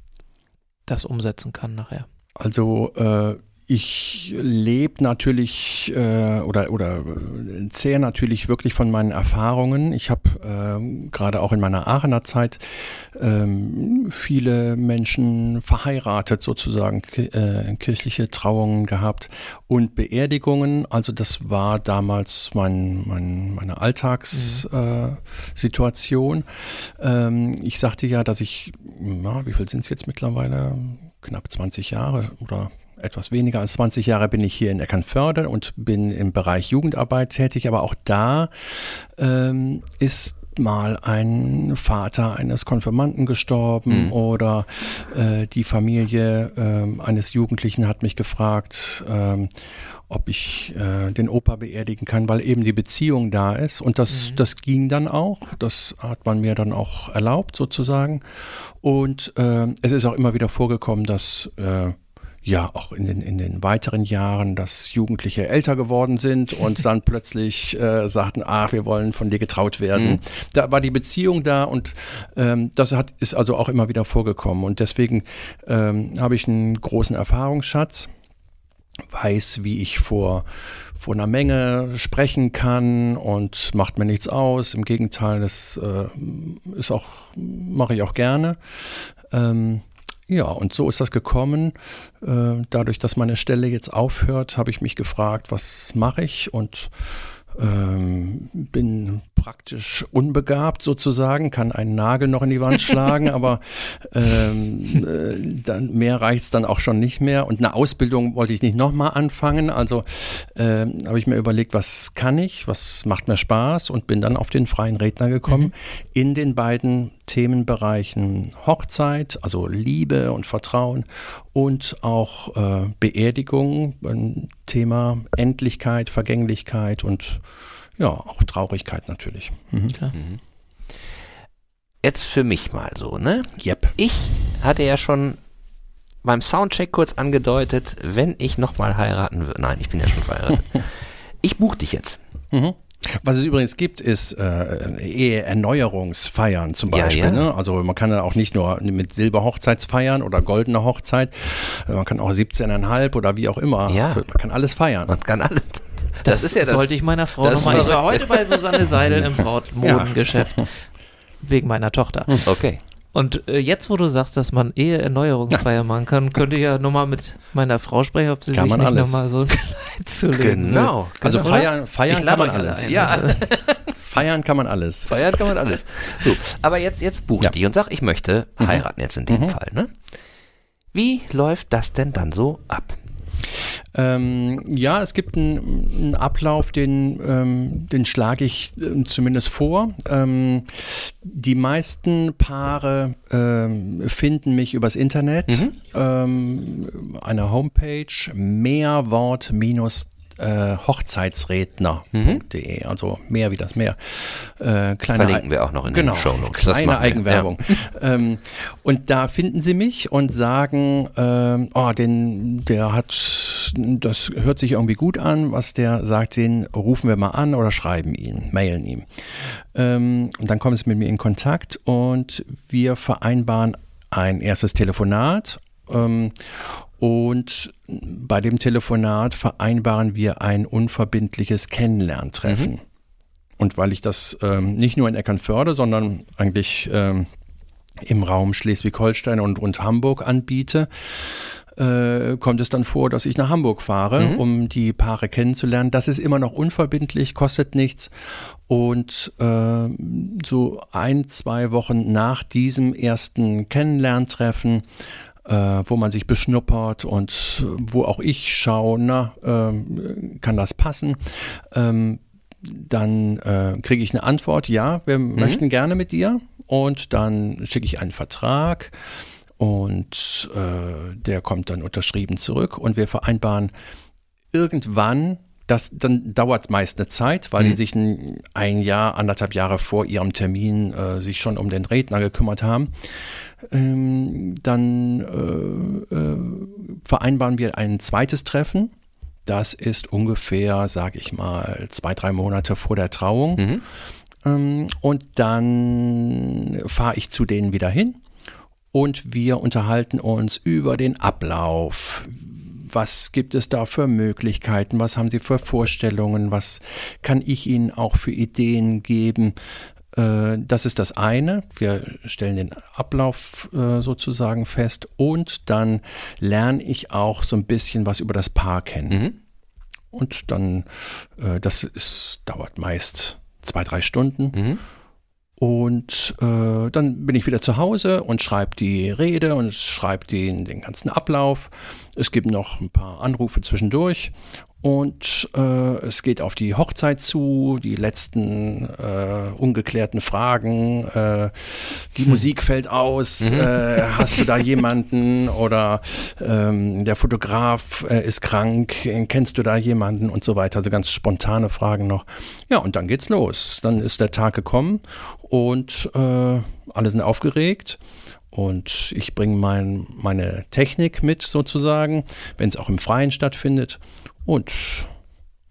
das umsetzen kann nachher. Also äh, ich lebe natürlich äh, oder, oder äh, zähre natürlich wirklich von meinen Erfahrungen. Ich habe äh, gerade auch in meiner Aachener Zeit ähm, viele Menschen verheiratet, sozusagen äh, kirchliche Trauungen gehabt und Beerdigungen. Also das war damals mein, mein, meine Alltagssituation. Mhm. Ähm, ich sagte ja, dass ich, na, wie viel sind es jetzt mittlerweile? Knapp 20 Jahre oder etwas weniger als 20 Jahre bin ich hier in Eckernförde und bin im Bereich Jugendarbeit tätig, aber auch da ähm, ist mal ein Vater eines Konfirmanden gestorben mhm. oder äh, die Familie äh, eines Jugendlichen hat mich gefragt, äh, ob ich äh, den Opa beerdigen kann, weil eben die Beziehung da ist. Und das, mhm. das ging dann auch. Das hat man mir dann auch erlaubt, sozusagen. Und äh, es ist auch immer wieder vorgekommen, dass äh, ja auch in den, in den weiteren Jahren, dass Jugendliche älter geworden sind und dann plötzlich äh, sagten, ach, wir wollen von dir getraut werden. Mhm. Da war die Beziehung da und ähm, das hat, ist also auch immer wieder vorgekommen. Und deswegen ähm, habe ich einen großen Erfahrungsschatz, weiß, wie ich vor vor einer Menge sprechen kann und macht mir nichts aus. Im Gegenteil, das äh, ist auch, mache ich auch gerne. Ähm, ja, und so ist das gekommen. Äh, dadurch, dass meine Stelle jetzt aufhört, habe ich mich gefragt, was mache ich und ähm, bin praktisch unbegabt sozusagen, kann einen Nagel noch in die Wand schlagen, aber ähm, äh, dann mehr reicht es dann auch schon nicht mehr. Und eine Ausbildung wollte ich nicht nochmal anfangen. Also ähm, habe ich mir überlegt, was kann ich, was macht mir Spaß und bin dann auf den freien Redner gekommen mhm. in den beiden Themenbereichen Hochzeit, also Liebe und Vertrauen und auch äh, Beerdigung, ein Thema Endlichkeit, Vergänglichkeit und ja, auch Traurigkeit natürlich. Mhm. Mhm. Jetzt für mich mal so, ne? Yep. Ich hatte ja schon beim Soundcheck kurz angedeutet, wenn ich nochmal heiraten würde. Nein, ich bin ja schon verheiratet. ich buche dich jetzt. Mhm. Was es übrigens gibt, ist äh, Eheerneuerungsfeiern zum Beispiel. Ja, ja. Ne? Also man kann ja auch nicht nur mit Silberhochzeitsfeiern oder goldene Hochzeit, man kann auch 17,5 oder wie auch immer. Ja. Also man kann alles feiern. Man kann alles. Das, das ist ja das, sollte ich meiner Frau nochmal. Ich war heute bei Susanne Seidel im Brautmodengeschäft. Ja. Wegen meiner Tochter. Okay. Und äh, jetzt, wo du sagst, dass man Eheerneuerungsfeier machen kann, könnte ich ja nochmal mit meiner Frau sprechen, ob sie kann sich nicht nochmal so ein Kleid zulegen Genau. Also genau. feiern, feiern kann man alles. Ja. feiern kann man alles. Feiern kann man alles. So, aber jetzt, jetzt buch ja. die und sag, ich möchte mhm. heiraten jetzt in dem mhm. Fall. Ne? Wie läuft das denn dann so ab? Ähm, ja, es gibt einen, einen Ablauf, den, ähm, den schlage ich äh, zumindest vor. Ähm, die meisten Paare ähm, finden mich übers Internet, mhm. Ähm, eine Homepage, mehrwort minus äh, Hochzeitsredner.de, mhm. also mehr wie das Meer. Äh, kleine Verlinken wir auch noch in genau, den Show Notes. Kleine Eigenwerbung. Ja. ähm, und da finden Sie mich und sagen, ähm, oh, den, der hat, das hört sich irgendwie gut an, was der sagt, den rufen wir mal an oder schreiben ihn, mailen ihm. Ähm, und dann kommen Sie mit mir in Kontakt und wir vereinbaren ein erstes Telefonat. Ähm, und bei dem Telefonat vereinbaren wir ein unverbindliches Kennenlerntreffen. Mhm. Und weil ich das ähm, nicht nur in Eckernförde, sondern eigentlich ähm, im Raum Schleswig-Holstein und, und Hamburg anbiete, äh, kommt es dann vor, dass ich nach Hamburg fahre, mhm. um die Paare kennenzulernen. Das ist immer noch unverbindlich, kostet nichts. Und äh, so ein, zwei Wochen nach diesem ersten Kennenlerntreffen äh, wo man sich beschnuppert und wo auch ich schaue, na, äh, kann das passen? Ähm, dann äh, kriege ich eine Antwort, ja, wir mhm. möchten gerne mit dir. Und dann schicke ich einen Vertrag und äh, der kommt dann unterschrieben zurück und wir vereinbaren irgendwann das, dann dauert meist eine Zeit, weil mhm. die sich ein, ein, Jahr, anderthalb Jahre vor ihrem Termin äh, sich schon um den Redner gekümmert haben ähm, dann äh, äh, vereinbaren wir ein zweites Treffen. Das ist ungefähr, sage ich mal, zwei, drei Monate vor der Trauung. Mhm. Ähm, und dann fahre ich zu denen wieder hin und wir unterhalten uns über den Ablauf. Was gibt es da für Möglichkeiten? Was haben Sie für Vorstellungen? Was kann ich Ihnen auch für Ideen geben? Äh, das ist das eine. Wir stellen den Ablauf äh, sozusagen fest und dann lerne ich auch so ein bisschen was über das Paar kennen. Mhm. Und dann, äh, das ist, dauert meist zwei, drei Stunden. Mhm. Und äh, dann bin ich wieder zu Hause und schreibe die Rede und schreibe den, den ganzen Ablauf. Es gibt noch ein paar Anrufe zwischendurch und äh, es geht auf die Hochzeit zu, die letzten äh, ungeklärten Fragen. Äh, die hm. Musik fällt aus. Mhm. Äh, hast du da jemanden? Oder ähm, der Fotograf äh, ist krank. Kennst du da jemanden? Und so weiter. Also ganz spontane Fragen noch. Ja, und dann geht's los. Dann ist der Tag gekommen und äh, alle sind aufgeregt. Und ich bringe mein, meine Technik mit sozusagen, wenn es auch im Freien stattfindet. Und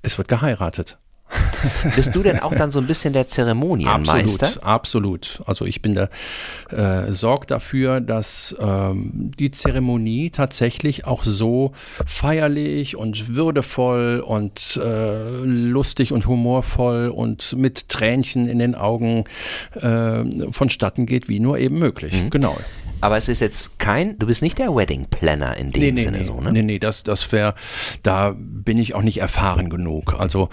es wird geheiratet. Bist du denn auch dann so ein bisschen der Zeremonienmeister? Absolut, absolut. Also ich bin da, äh, sorge dafür, dass ähm, die Zeremonie tatsächlich auch so feierlich und würdevoll und äh, lustig und humorvoll und mit Tränchen in den Augen äh, vonstatten geht, wie nur eben möglich. Mhm. Genau. Aber es ist jetzt kein, du bist nicht der Wedding Planner in dem nee, nee, Sinne nee, so, ne? Nee, nee, das, das wäre, da bin ich auch nicht erfahren genug. Also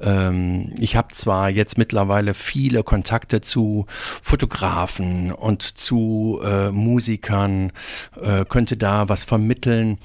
ähm, ich habe zwar jetzt mittlerweile viele Kontakte zu Fotografen und zu äh, Musikern, äh, könnte da was vermitteln.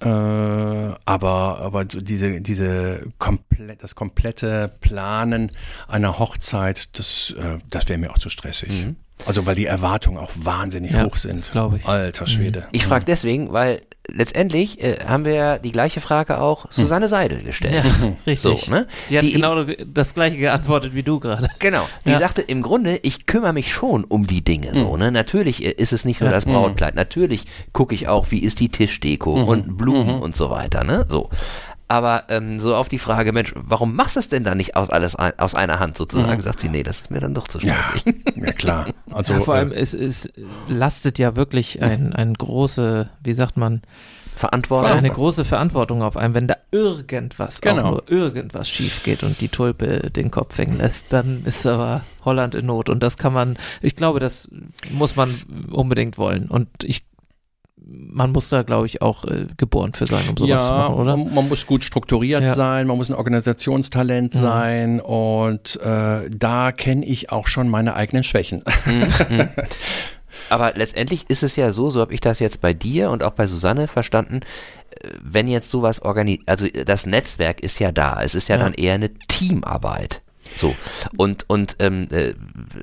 Äh, aber aber diese diese komplett das komplette Planen einer Hochzeit das äh, das wäre mir auch zu stressig. Mhm. Also weil die Erwartungen auch wahnsinnig ja, hoch sind. glaube ich. Alter Schwede. Mhm. Ich frage deswegen, weil letztendlich äh, haben wir ja die gleiche Frage auch Susanne Seidel gestellt. Ja, richtig. So, ne? Die hat die genau das gleiche geantwortet wie du gerade. Genau. Die ja. sagte im Grunde, ich kümmere mich schon um die Dinge so. Mhm. Ne? Natürlich äh, ist es nicht nur ja. das Brautkleid. Mhm. Natürlich gucke ich auch, wie ist die Tischdeko mhm. und Blumen mhm. und so weiter. Ne? So. Aber ähm, so auf die Frage, Mensch, warum machst du es denn da nicht aus alles ein, aus einer Hand sozusagen? Mhm. Sagt sie, nee, das ist mir dann doch zu stressig. Ja, ja klar. Also ja, vor allem äh, es, es lastet ja wirklich ein, ein große, wie sagt man, Verantwortung. Eine große Verantwortung auf einem, wenn da irgendwas, genau. nur irgendwas schief geht und die Tulpe den Kopf hängen lässt, dann ist aber Holland in Not. Und das kann man, ich glaube, das muss man unbedingt wollen. Und ich man muss da, glaube ich, auch äh, geboren für sein, um sowas ja, zu machen, oder? Man, man muss gut strukturiert ja. sein, man muss ein Organisationstalent mhm. sein und äh, da kenne ich auch schon meine eigenen Schwächen. Mhm. Aber letztendlich ist es ja so, so habe ich das jetzt bei dir und auch bei Susanne verstanden, äh, wenn jetzt sowas organisiert, also das Netzwerk ist ja da, es ist ja, ja. dann eher eine Teamarbeit. So. Und, und ähm, äh,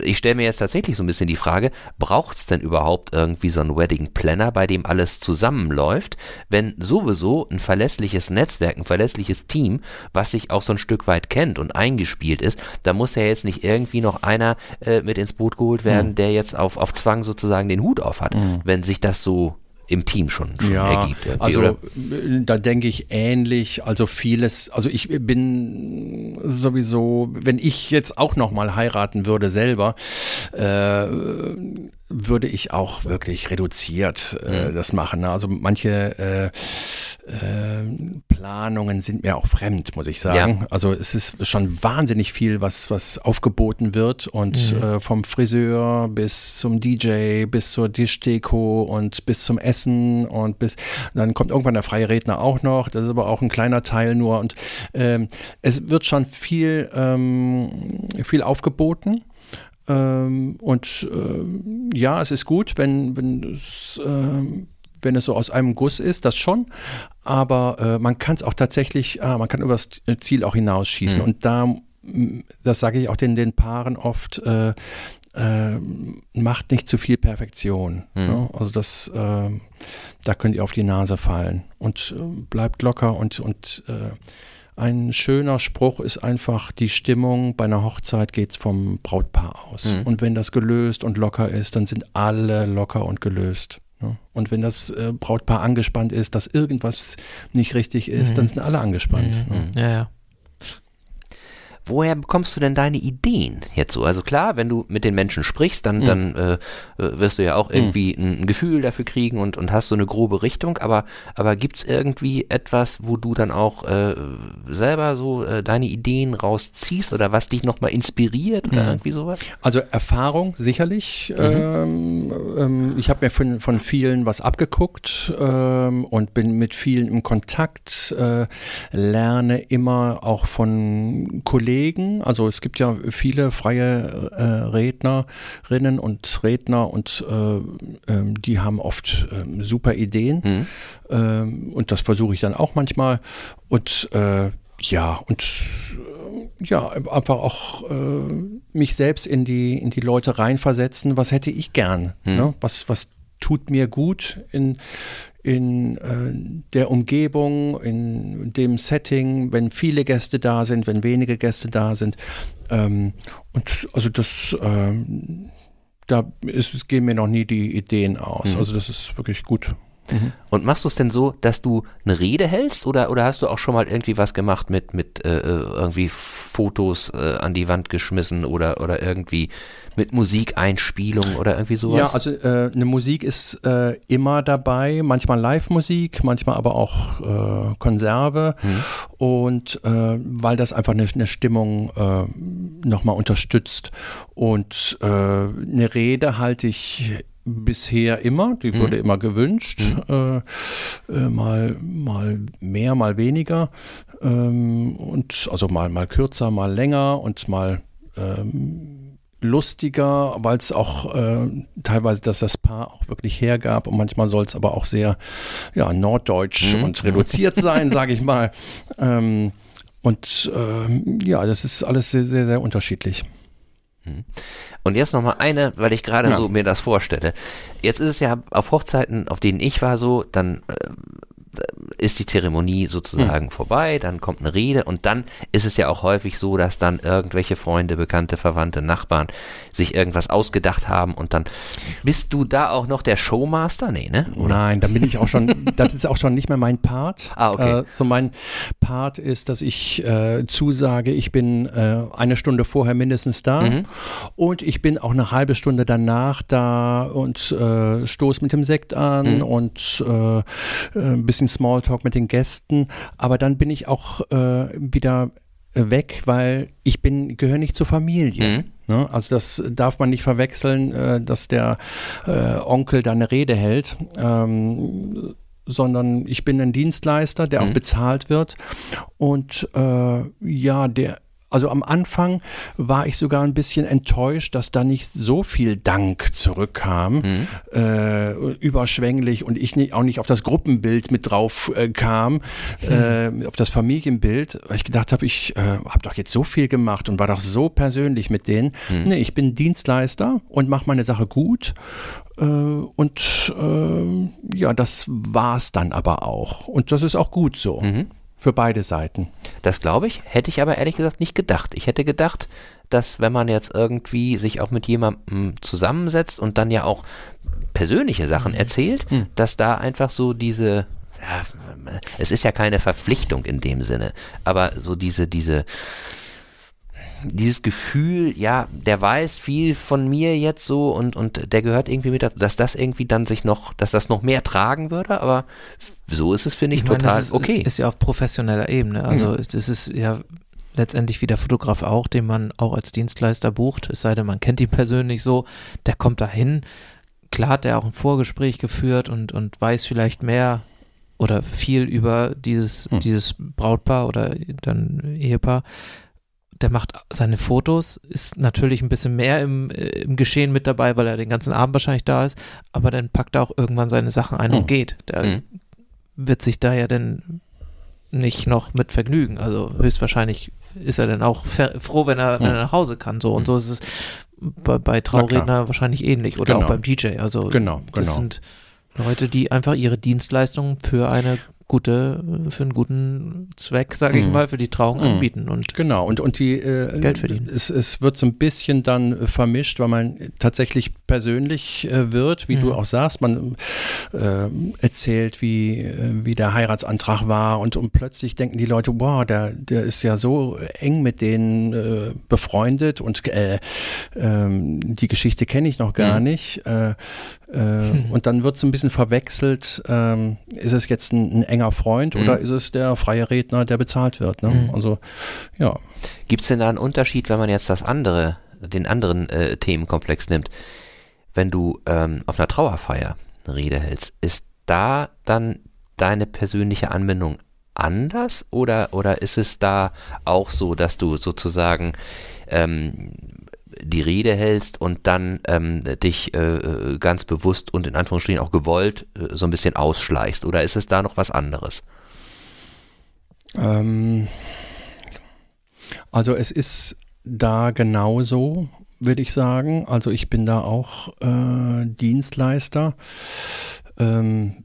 ich stelle mir jetzt tatsächlich so ein bisschen die Frage, braucht es denn überhaupt irgendwie so einen Wedding Planner, bei dem alles zusammenläuft, wenn sowieso ein verlässliches Netzwerk, ein verlässliches Team, was sich auch so ein Stück weit kennt und eingespielt ist, da muss ja jetzt nicht irgendwie noch einer äh, mit ins Boot geholt werden, mhm. der jetzt auf, auf Zwang sozusagen den Hut auf hat, mhm. wenn sich das so im Team schon, schon ja, ergibt. Also oder? da denke ich ähnlich. Also vieles, also ich bin sowieso, wenn ich jetzt auch noch mal heiraten würde selber, äh, würde ich auch wirklich reduziert äh, mhm. das machen. Ne? Also manche äh, äh, Planungen sind mir auch fremd, muss ich sagen. Ja. Also es ist schon wahnsinnig viel, was, was aufgeboten wird und mhm. Äh, vom Friseur bis zum DJ, bis zur Tischdeko und bis zum Essen und bis dann kommt irgendwann der freie Redner auch noch. Das ist aber auch ein kleiner Teil nur und ähm, es wird schon viel, ähm, viel aufgeboten. Ähm, und äh, ja, es ist gut, wenn, wenn es äh, wenn es so aus einem Guss ist, das schon. Aber äh, man kann es auch tatsächlich, ah, man kann übers Ziel auch hinausschießen. Mhm. Und da, das sage ich auch den, den Paaren oft, äh, äh, macht nicht zu viel Perfektion. Mhm. Ne? Also das, äh, da könnt ihr auf die Nase fallen und äh, bleibt locker und, und äh, ein schöner Spruch ist einfach, die Stimmung bei einer Hochzeit geht vom Brautpaar aus. Mhm. Und wenn das gelöst und locker ist, dann sind alle locker und gelöst. Ne? Und wenn das äh, Brautpaar angespannt ist, dass irgendwas nicht richtig ist, mhm. dann sind alle angespannt. Mhm. Ne? Ja, ja. Woher bekommst du denn deine Ideen jetzt so? Also klar, wenn du mit den Menschen sprichst, dann, mhm. dann äh, äh wirst du ja auch irgendwie mhm. ein, ein, Gefühl dafür kriegen und, und hast so eine grobe Richtung, aber, aber gibt es irgendwie etwas, wo du dann auch äh, selber so äh, deine Ideen rausziehst oder was dich nochmal inspiriert oder mhm. irgendwie sowas? Also Erfahrung sicherlich. Mhm. Ähm, ähm, ich habe mir von, von vielen was abgeguckt ähm, und bin mit vielen im Kontakt, äh, lerne immer auch von Kollegen. Also es gibt ja viele freie äh, Rednerinnen und Redner und äh, ähm, die haben oft ähm, super Ideen. Mhm. Ähm, und das versuche ich dann auch manchmal. Und äh, ja, und äh, ja, einfach auch äh, mich selbst in die, in die Leute reinversetzen. Was hätte ich gern? Mhm. Ne? Was, was tut mir gut in, in äh, der Umgebung, in dem Setting, wenn viele Gäste da sind, wenn wenige Gäste da sind. Ähm, und also das, ähm, da ist, gehen mir noch nie die Ideen aus. Mhm. Also das ist wirklich gut. Mhm. Und machst du es denn so, dass du eine Rede hältst oder, oder hast du auch schon mal irgendwie was gemacht mit, mit äh, äh irgendwie Fotos äh, an die Wand geschmissen oder, oder irgendwie mit Musikeinspielung oder irgendwie sowas? Ja, also äh, eine Musik ist äh, immer dabei, manchmal Live-Musik, manchmal aber auch äh, Konserve mhm. und weil das einfach eine, eine Stimmung äh, nochmal unterstützt und eine Rede halte ich bisher immer, die mhm. wurde immer gewünscht, mhm. äh, äh, mal, mal mehr, mal weniger ähm, und also mal, mal kürzer, mal länger und mal ähm, lustiger, weil es auch äh, teilweise, dass das Paar auch wirklich hergab und manchmal soll es aber auch sehr ja, norddeutsch mhm. und reduziert sein, sage ich mal. Ähm, und ähm, ja, das ist alles sehr, sehr, sehr unterschiedlich. Mhm. Und jetzt nochmal eine, weil ich gerade ja. so mir das vorstelle. Jetzt ist es ja auf Hochzeiten, auf denen ich war, so, dann äh, ist die Zeremonie sozusagen mhm. vorbei, dann kommt eine Rede und dann ist es ja auch häufig so, dass dann irgendwelche Freunde, Bekannte, Verwandte, Nachbarn sich irgendwas ausgedacht haben und dann bist du da auch noch der Showmaster? Nee, ne? Oder? Nein, da bin ich auch schon, das ist auch schon nicht mehr mein Part. Ah, okay. Äh, so mein Part ist, dass ich äh, zusage, ich bin äh, eine Stunde vorher mindestens da mhm. und ich bin auch eine halbe Stunde danach da und äh, stoße mit dem Sekt an mhm. und äh, äh, ein bisschen Smalltalk mit den Gästen, aber dann bin ich auch äh, wieder weg, weil ich bin gehöre nicht zur Familie. Mhm. Ne? Also das darf man nicht verwechseln, äh, dass der äh, Onkel da eine Rede hält. Ähm, sondern ich bin ein Dienstleister, der mhm. auch bezahlt wird. Und äh, ja, der also am Anfang war ich sogar ein bisschen enttäuscht, dass da nicht so viel Dank zurückkam, mhm. äh, überschwänglich und ich nicht, auch nicht auf das Gruppenbild mit drauf äh, kam, mhm. äh, auf das Familienbild, weil ich gedacht habe, ich äh, habe doch jetzt so viel gemacht und war doch so persönlich mit denen. Mhm. Nee, ich bin Dienstleister und mache meine Sache gut äh, und äh, ja, das war es dann aber auch. Und das ist auch gut so. Mhm. Für beide Seiten. Das glaube ich, hätte ich aber ehrlich gesagt nicht gedacht. Ich hätte gedacht, dass wenn man jetzt irgendwie sich auch mit jemandem zusammensetzt und dann ja auch persönliche Sachen erzählt, mhm. dass da einfach so diese, es ist ja keine Verpflichtung in dem Sinne, aber so diese, diese, dieses Gefühl, ja, der weiß viel von mir jetzt so und, und der gehört irgendwie mit, dass das irgendwie dann sich noch, dass das noch mehr tragen würde, aber so ist es, finde ich, ich meine, total ist, okay. Ist ja auf professioneller Ebene. Also mhm. das ist ja letztendlich wie der Fotograf auch, den man auch als Dienstleister bucht, es sei denn, man kennt ihn persönlich so, der kommt dahin. Klar hat er auch ein Vorgespräch geführt und, und weiß vielleicht mehr oder viel über dieses, hm. dieses Brautpaar oder dann Ehepaar der macht seine Fotos, ist natürlich ein bisschen mehr im, äh, im Geschehen mit dabei, weil er den ganzen Abend wahrscheinlich da ist, aber dann packt er auch irgendwann seine Sachen ein mhm. und geht. Der mhm. wird sich da ja dann nicht noch mit vergnügen. Also höchstwahrscheinlich ist er dann auch froh, wenn er, mhm. wenn er nach Hause kann. So und mhm. so ist es bei, bei Trauredner wahrscheinlich ähnlich oder genau. auch beim DJ. Also genau, das genau. sind Leute, die einfach ihre Dienstleistungen für eine gute, für einen guten Zweck, sage ich Mhm. mal, für die Trauung Mhm. anbieten und Genau, und, und die äh, Geld verdienen. Es, es wird so ein bisschen dann äh, vermischt, weil man tatsächlich persönlich äh, wird, wie Mhm. du auch sagst. Man äh, erzählt, wie, äh, wie der Heiratsantrag war und, und plötzlich denken die Leute, wow, der, der ist ja so eng mit denen äh, befreundet und äh, ähm, die Geschichte kenne ich noch gar Mhm. nicht. Äh, äh, Hm. Und dann wird es ein bisschen verwechselt, ähm, ist es jetzt ein, ein enger Freund Mhm. oder ist es der freie Redner, der bezahlt wird. Ne? Mhm. Also ja. Gibt es denn da einen Unterschied, wenn man jetzt das andere, den anderen äh, Themenkomplex nimmt? Wenn du ähm, auf einer Trauerfeier eine Rede hältst, ist da dann deine persönliche Anbindung anders oder, oder ist es da auch so, dass du sozusagen ähm, die Rede hältst und dann ähm, dich äh, ganz bewusst und in Anführungsstrichen auch gewollt äh, so ein bisschen ausschleichst? Oder ist es da noch was anderes? Ähm, also es ist da genauso, würde ich sagen. Also ich bin da auch äh, Dienstleister. Ähm,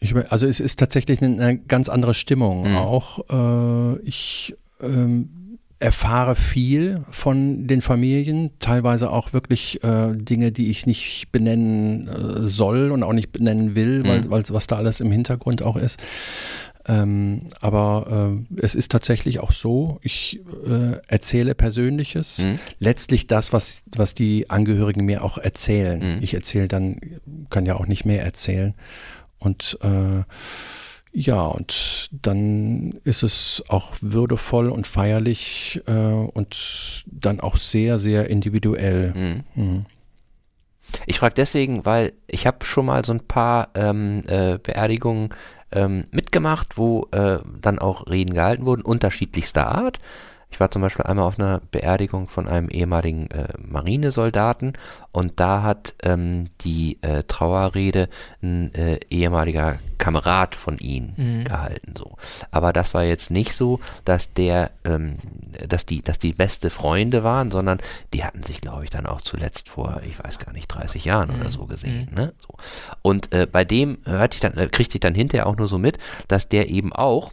ich, also es ist tatsächlich eine, eine ganz andere Stimmung Mhm. auch. Äh, ich ähm, erfahre viel von den Familien, teilweise auch wirklich äh, Dinge, die ich nicht benennen äh, soll und auch nicht benennen will, weil, Mhm. weil was da alles im Hintergrund auch ist. Ähm, aber äh, es ist tatsächlich auch so, ich äh, erzähle Persönliches, Hm? letztlich das, was, was die Angehörigen mir auch erzählen. Mhm. Ich erzähle dann, kann ja auch nicht mehr erzählen. Und äh, ja, und dann ist es auch würdevoll und feierlich äh, und dann auch sehr, sehr individuell. Hm. Mhm. Ich frage deswegen, weil ich habe schon mal so ein paar ähm, äh, Beerdigungen ähm, mitgemacht, wo äh, dann auch Reden gehalten wurden, unterschiedlichster Art. Ich war zum Beispiel einmal auf einer Beerdigung von einem ehemaligen äh, Marinesoldaten und da hat ähm, die äh, Trauerrede ein äh, ehemaliger Kamerad von ihnen Mhm. gehalten. So. Aber das war jetzt nicht so, dass der, ähm, dass die, dass die beste Freunde waren, sondern die hatten sich, glaube ich, dann auch zuletzt vor, ich weiß gar nicht, 30 Jahren oder so gesehen. Ne? So. Und äh, bei dem hörte ich dann, äh, kriegte ich dann hinterher auch nur so mit, dass der eben auch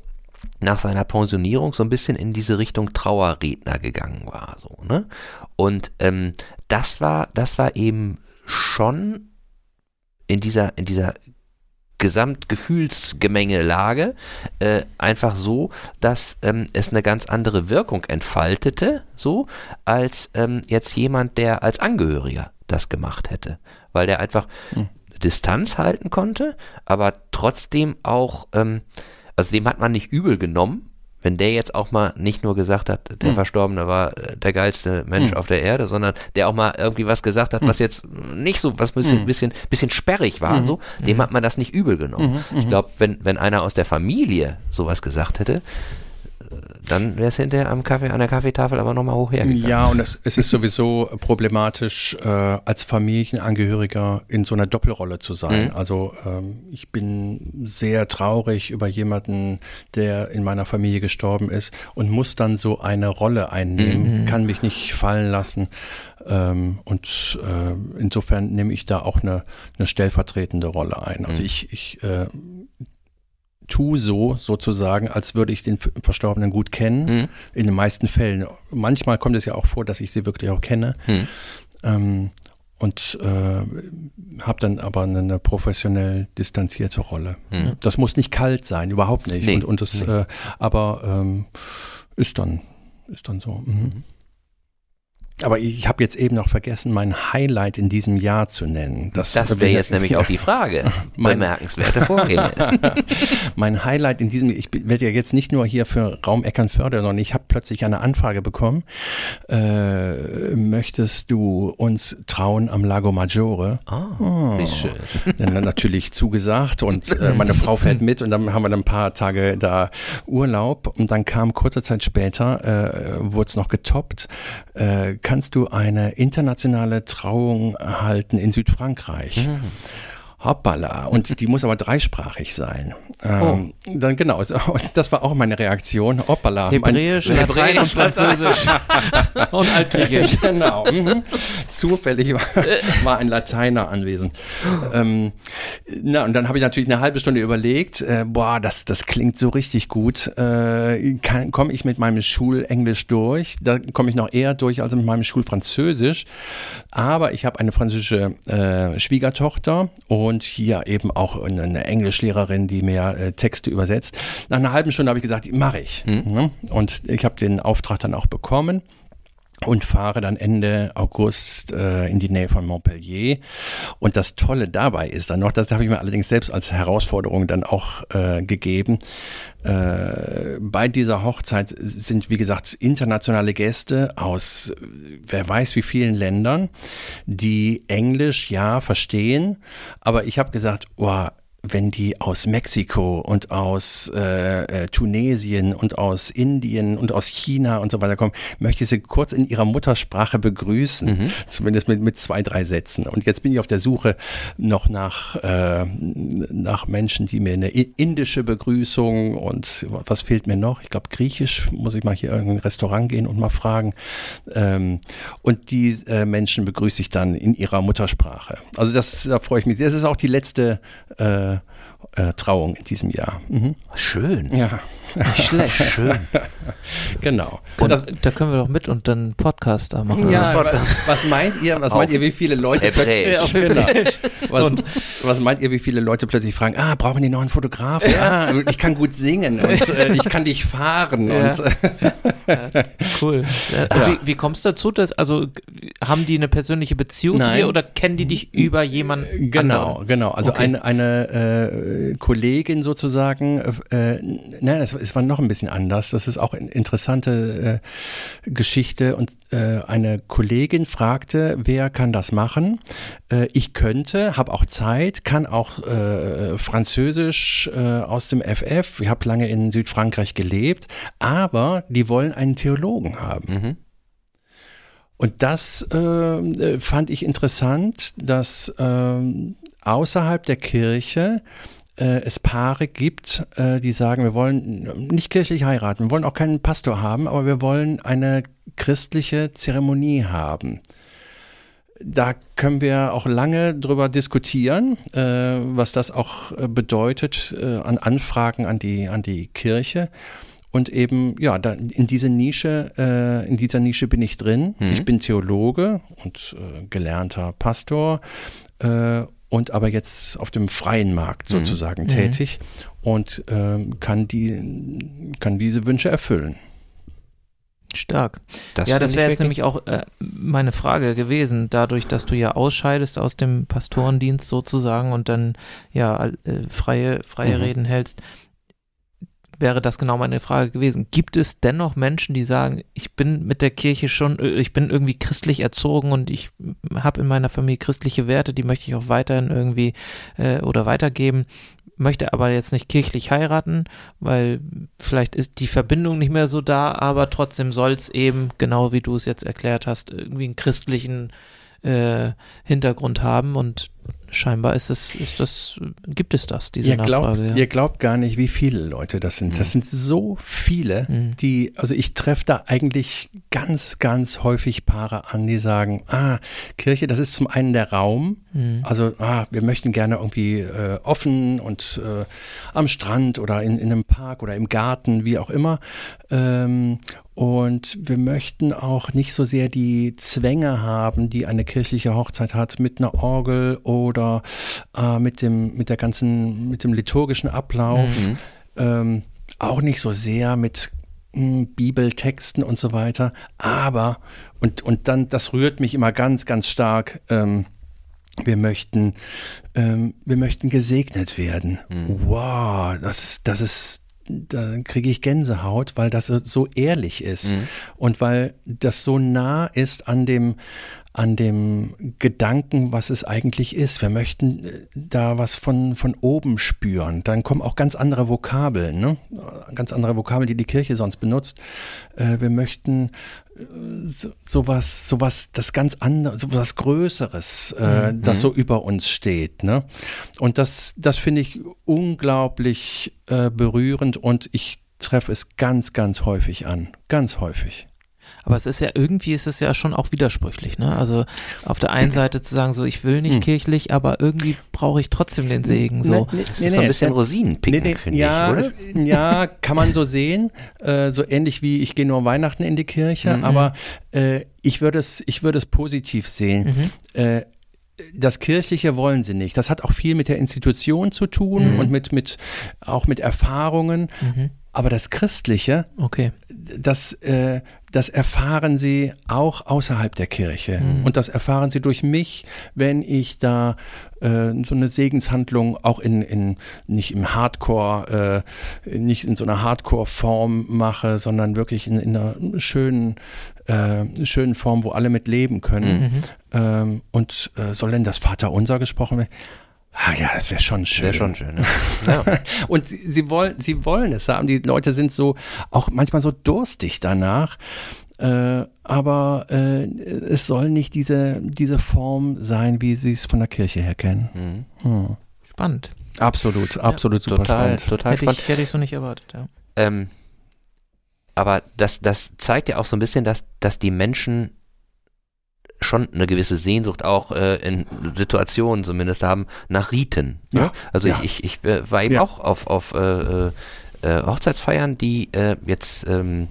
nach seiner Pensionierung so ein bisschen in diese Richtung Trauerredner gegangen war. So, ne? Und ähm, das war, das war eben schon in dieser, in dieser Gesamtgefühlsgemengelage äh, einfach so, dass ähm, es eine ganz andere Wirkung entfaltete, so als ähm, jetzt jemand, der als Angehöriger das gemacht hätte, weil der einfach Hm. Distanz halten konnte, aber trotzdem auch, ähm, also dem hat man nicht übel genommen, wenn der jetzt auch mal nicht nur gesagt hat, der Hm. Verstorbene war äh, der geilste Mensch Hm. auf der Erde, sondern der auch mal irgendwie was gesagt hat, was jetzt nicht so, was ein bisschen, Hm. bisschen, bisschen sperrig war, so, dem hat man das nicht übel genommen. Ich glaube, wenn, wenn einer aus der Familie sowas gesagt hätte, dann wäre es hinterher am Kaffee, an der Kaffeetafel aber nochmal hoch hergegangen. Ja, und es, es ist sowieso problematisch, äh, als Familienangehöriger in so einer Doppelrolle zu sein. Mhm. Also ähm, ich bin sehr traurig über jemanden, der in meiner Familie gestorben ist und muss dann so eine Rolle einnehmen, Mhm. kann mich nicht fallen lassen. Ähm, und äh, insofern nehme ich da auch eine, eine stellvertretende Rolle ein. Also Mhm. ich, ich äh, tue so sozusagen, als würde ich den Verstorbenen gut kennen Hm, in den meisten Fällen. Manchmal kommt es ja auch vor, dass ich sie wirklich auch kenne. hm, Ähm, und äh, habe dann aber eine, eine professionell distanzierte Rolle. hm. Das muss nicht kalt sein, überhaupt nicht. Nee, und, und das, nee. äh, aber ähm, ist dann ist dann so. Mhm. Aber ich habe jetzt eben noch vergessen, mein Highlight in diesem Jahr zu nennen. Das wäre jetzt nämlich auch die Frage. Mein- Bemerkenswerte Vorgänge. mein Highlight in diesem, ich werde ja jetzt nicht nur hier für Raum Eckernförde, sondern ich habe plötzlich eine Anfrage bekommen. Äh, möchtest du uns trauen am Lago Maggiore? Oh, wie schön. Dann natürlich zugesagt und äh, meine Frau fährt mit und dann haben wir dann ein paar Tage da Urlaub und dann kam kurze Zeit später, äh, wurde es noch getoppt, äh, kannst du eine internationale Trauung halten in Südfrankreich? Mhm. Hoppala. Und die muss aber dreisprachig sein. Ähm, Dann genau, das war auch meine Reaktion. Hoppala. Hebräisch, mein, Latein und Französisch. und Altgriechisch. genau. Mhm. Zufällig war, war ein Lateiner anwesend. Ähm, na, und dann habe ich natürlich eine halbe Stunde überlegt, äh, boah, das, das klingt so richtig gut. Äh, Komme ich mit meinem Schulenglisch durch? Da komme ich noch eher durch als mit meinem Schulfranzösisch. Aber ich habe eine französische äh, Schwiegertochter und hier eben auch eine, Englischlehrerin, die mir äh, Texte übersetzt. Nach einer halben Stunde habe ich gesagt, mache ich. Mhm. Und ich habe den Auftrag dann auch bekommen und fahre dann Ende August äh, in die Nähe von Montpellier. Und das Tolle dabei ist dann noch, das habe ich mir allerdings selbst als Herausforderung dann auch äh, gegeben. Äh, bei dieser Hochzeit sind, wie gesagt, internationale Gäste aus wer weiß wie vielen Ländern, die Englisch ja verstehen. Aber ich habe gesagt, oh, wenn die aus Mexiko und aus äh, äh, Tunesien und aus Indien und aus China und so weiter kommen, möchte ich sie kurz in ihrer Muttersprache begrüßen, mhm. zumindest mit, mit zwei, drei Sätzen. Und jetzt bin ich auf der Suche noch nach, äh, nach Menschen, die mir eine indische Begrüßung und was fehlt mir noch? Ich glaube, Griechisch muss ich mal hier in irgendein Restaurant gehen und mal fragen. Ähm, und die äh, Menschen begrüße ich dann in ihrer Muttersprache. Also das, da freue ich mich sehr. Das ist auch die letzte äh, äh, Trauung in diesem Jahr. Mhm. Schön. Ja. Nicht schlecht. Schön. genau. Und das, da können wir doch mit und dann Podcast da machen. Ja, was, was, meint ihr, was meint ihr, wie viele Leute plötzlich, genau, was, was, meint ihr, wie viele Leute plötzlich fragen, ah, brauchen die noch einen Fotografen? Ja, ah, ich kann gut singen und äh, ich kann dich fahren. Ja. Und, ja, cool. Wie, wie, kommst du dazu? Dass, also haben die eine persönliche Beziehung Nein. zu dir oder kennen die dich über jemanden? Genau, anderen? genau. Also okay. eine, eine äh, Kollegin sozusagen, äh, nein, es, war noch ein bisschen anders. Das ist auch eine interessante äh, Geschichte. Und äh, eine Kollegin fragte, wer kann das machen? Äh, ich könnte, habe auch Zeit, kann auch äh, Französisch aus dem FF. Ich habe lange in Südfrankreich gelebt, aber die wollen einen Theologen haben. Mhm. Und das äh, fand ich interessant, dass äh, außerhalb der Kirche äh, es Paare gibt, äh, die sagen, wir wollen nicht kirchlich heiraten, wir wollen auch keinen Pastor haben, aber wir wollen eine christliche Zeremonie haben. Da können wir auch lange drüber diskutieren, äh, was das auch äh, bedeutet äh, an Anfragen an die, an die Kirche. Und eben, ja, da, in diese Nische, äh, in dieser Nische bin ich drin. Mhm. Ich bin Theologe und äh, gelernter Pastor äh, und aber jetzt auf dem freien Markt mhm. sozusagen mhm. tätig und ähm, kann, die, kann diese Wünsche erfüllen. Stark. Das ja, das wäre jetzt nämlich auch äh, meine Frage gewesen, dadurch, dass du ja ausscheidest aus dem Pastorendienst sozusagen und dann ja äh, freie, freie mhm. Reden hältst wäre das genau meine Frage gewesen. Gibt es dennoch Menschen, die sagen, ich bin mit der Kirche schon, äh, ich bin irgendwie christlich erzogen und ich habe in meiner Familie christliche Werte, die möchte ich auch weiterhin irgendwie äh, oder weitergeben, möchte aber jetzt nicht kirchlich heiraten, weil vielleicht ist die Verbindung nicht mehr so da, aber trotzdem soll es eben, genau wie du es jetzt erklärt hast, irgendwie einen christlichen äh, Hintergrund haben und scheinbar ist es, ist das, gibt es das, diese ihr Nachfrage. Glaubt, ja. Ihr glaubt gar nicht, wie viele Leute das sind. Das mhm. sind so viele, mhm. die, also ich treffe da eigentlich ganz, ganz häufig Paare an, die sagen, ah, Kirche, das ist zum einen der Raum, mhm. also ah, wir möchten gerne irgendwie äh, offen und äh, am Strand oder in, in einem Park oder im Garten, wie auch immer. Ähm, und wir möchten auch nicht so sehr die Zwänge haben, die eine kirchliche Hochzeit hat, mit einer Orgel oder äh, mit dem, mit der ganzen, mit dem liturgischen Ablauf. Mhm. Ähm, auch nicht so sehr mit hm, Bibeltexten und so weiter. Aber, und, und dann, das rührt mich immer ganz, ganz stark. Ähm, wir möchten, ähm, wir möchten gesegnet werden. Mhm. Wow, das, das ist, da kriege ich Gänsehaut, weil das so ehrlich ist mhm. und weil das so nah ist an dem, an dem Gedanken, was es eigentlich ist. Wir möchten äh, da was von, von oben spüren. Dann kommen auch ganz andere Vokabeln, ne? ganz andere Vokabeln, die die Kirche sonst benutzt. Äh, wir möchten so, sowas, sowas, das ganz andere, sowas Größeres, äh, mhm. das so über uns steht. Ne? Und das, das finde ich unglaublich äh, berührend und ich treffe es ganz, ganz häufig an. Ganz häufig. Aber es ist ja irgendwie ist es ja schon auch widersprüchlich, ne? Also auf der einen Seite zu sagen, so ich will nicht hm. kirchlich, aber irgendwie brauche ich trotzdem den Segen. So, nee, nee, das ist so ein bisschen Rosinenpicken, nee, finde ja, ich, oder? Ja, kann man so sehen. Äh, so ähnlich wie ich gehe nur Weihnachten in die Kirche, mhm. aber äh, ich würde es, ich würde es positiv sehen. Mhm. Äh, das Kirchliche wollen sie nicht. Das hat auch viel mit der Institution zu tun mhm. und mit, mit, auch mit Erfahrungen. Mhm. Aber das Christliche, okay. das, äh, das erfahren sie auch außerhalb der Kirche. Mhm. Und das erfahren sie durch mich, wenn ich da äh, so eine Segenshandlung auch in, in nicht im Hardcore, äh, nicht in so einer Hardcore-Form mache, sondern wirklich in, in einer schönen, äh, schönen Form, wo alle mit leben können. Mhm. Ähm, und äh, soll denn das Vaterunser gesprochen werden? Ah ja, das wäre schon schön. Wäre schon schön. Ne? Ja. und sie, sie, wollen, sie wollen es haben. Die Leute sind so auch manchmal so durstig danach. Äh, aber äh, es soll nicht diese, diese Form sein, wie sie es von der Kirche her kennen. Mhm. Hm. Spannend. Absolut, absolut ja, super total, spannend. Total hätte spannend. Ich, hätte ich so nicht erwartet, ja. Ähm, aber das, das zeigt ja auch so ein bisschen, dass, dass die Menschen schon eine gewisse Sehnsucht auch äh, in Situationen zumindest haben nach Riten. Ne? Ja, also ja. ich, ich, ich äh, war eben ja. auch auf, auf äh, äh, äh Hochzeitsfeiern, die äh, jetzt ähm,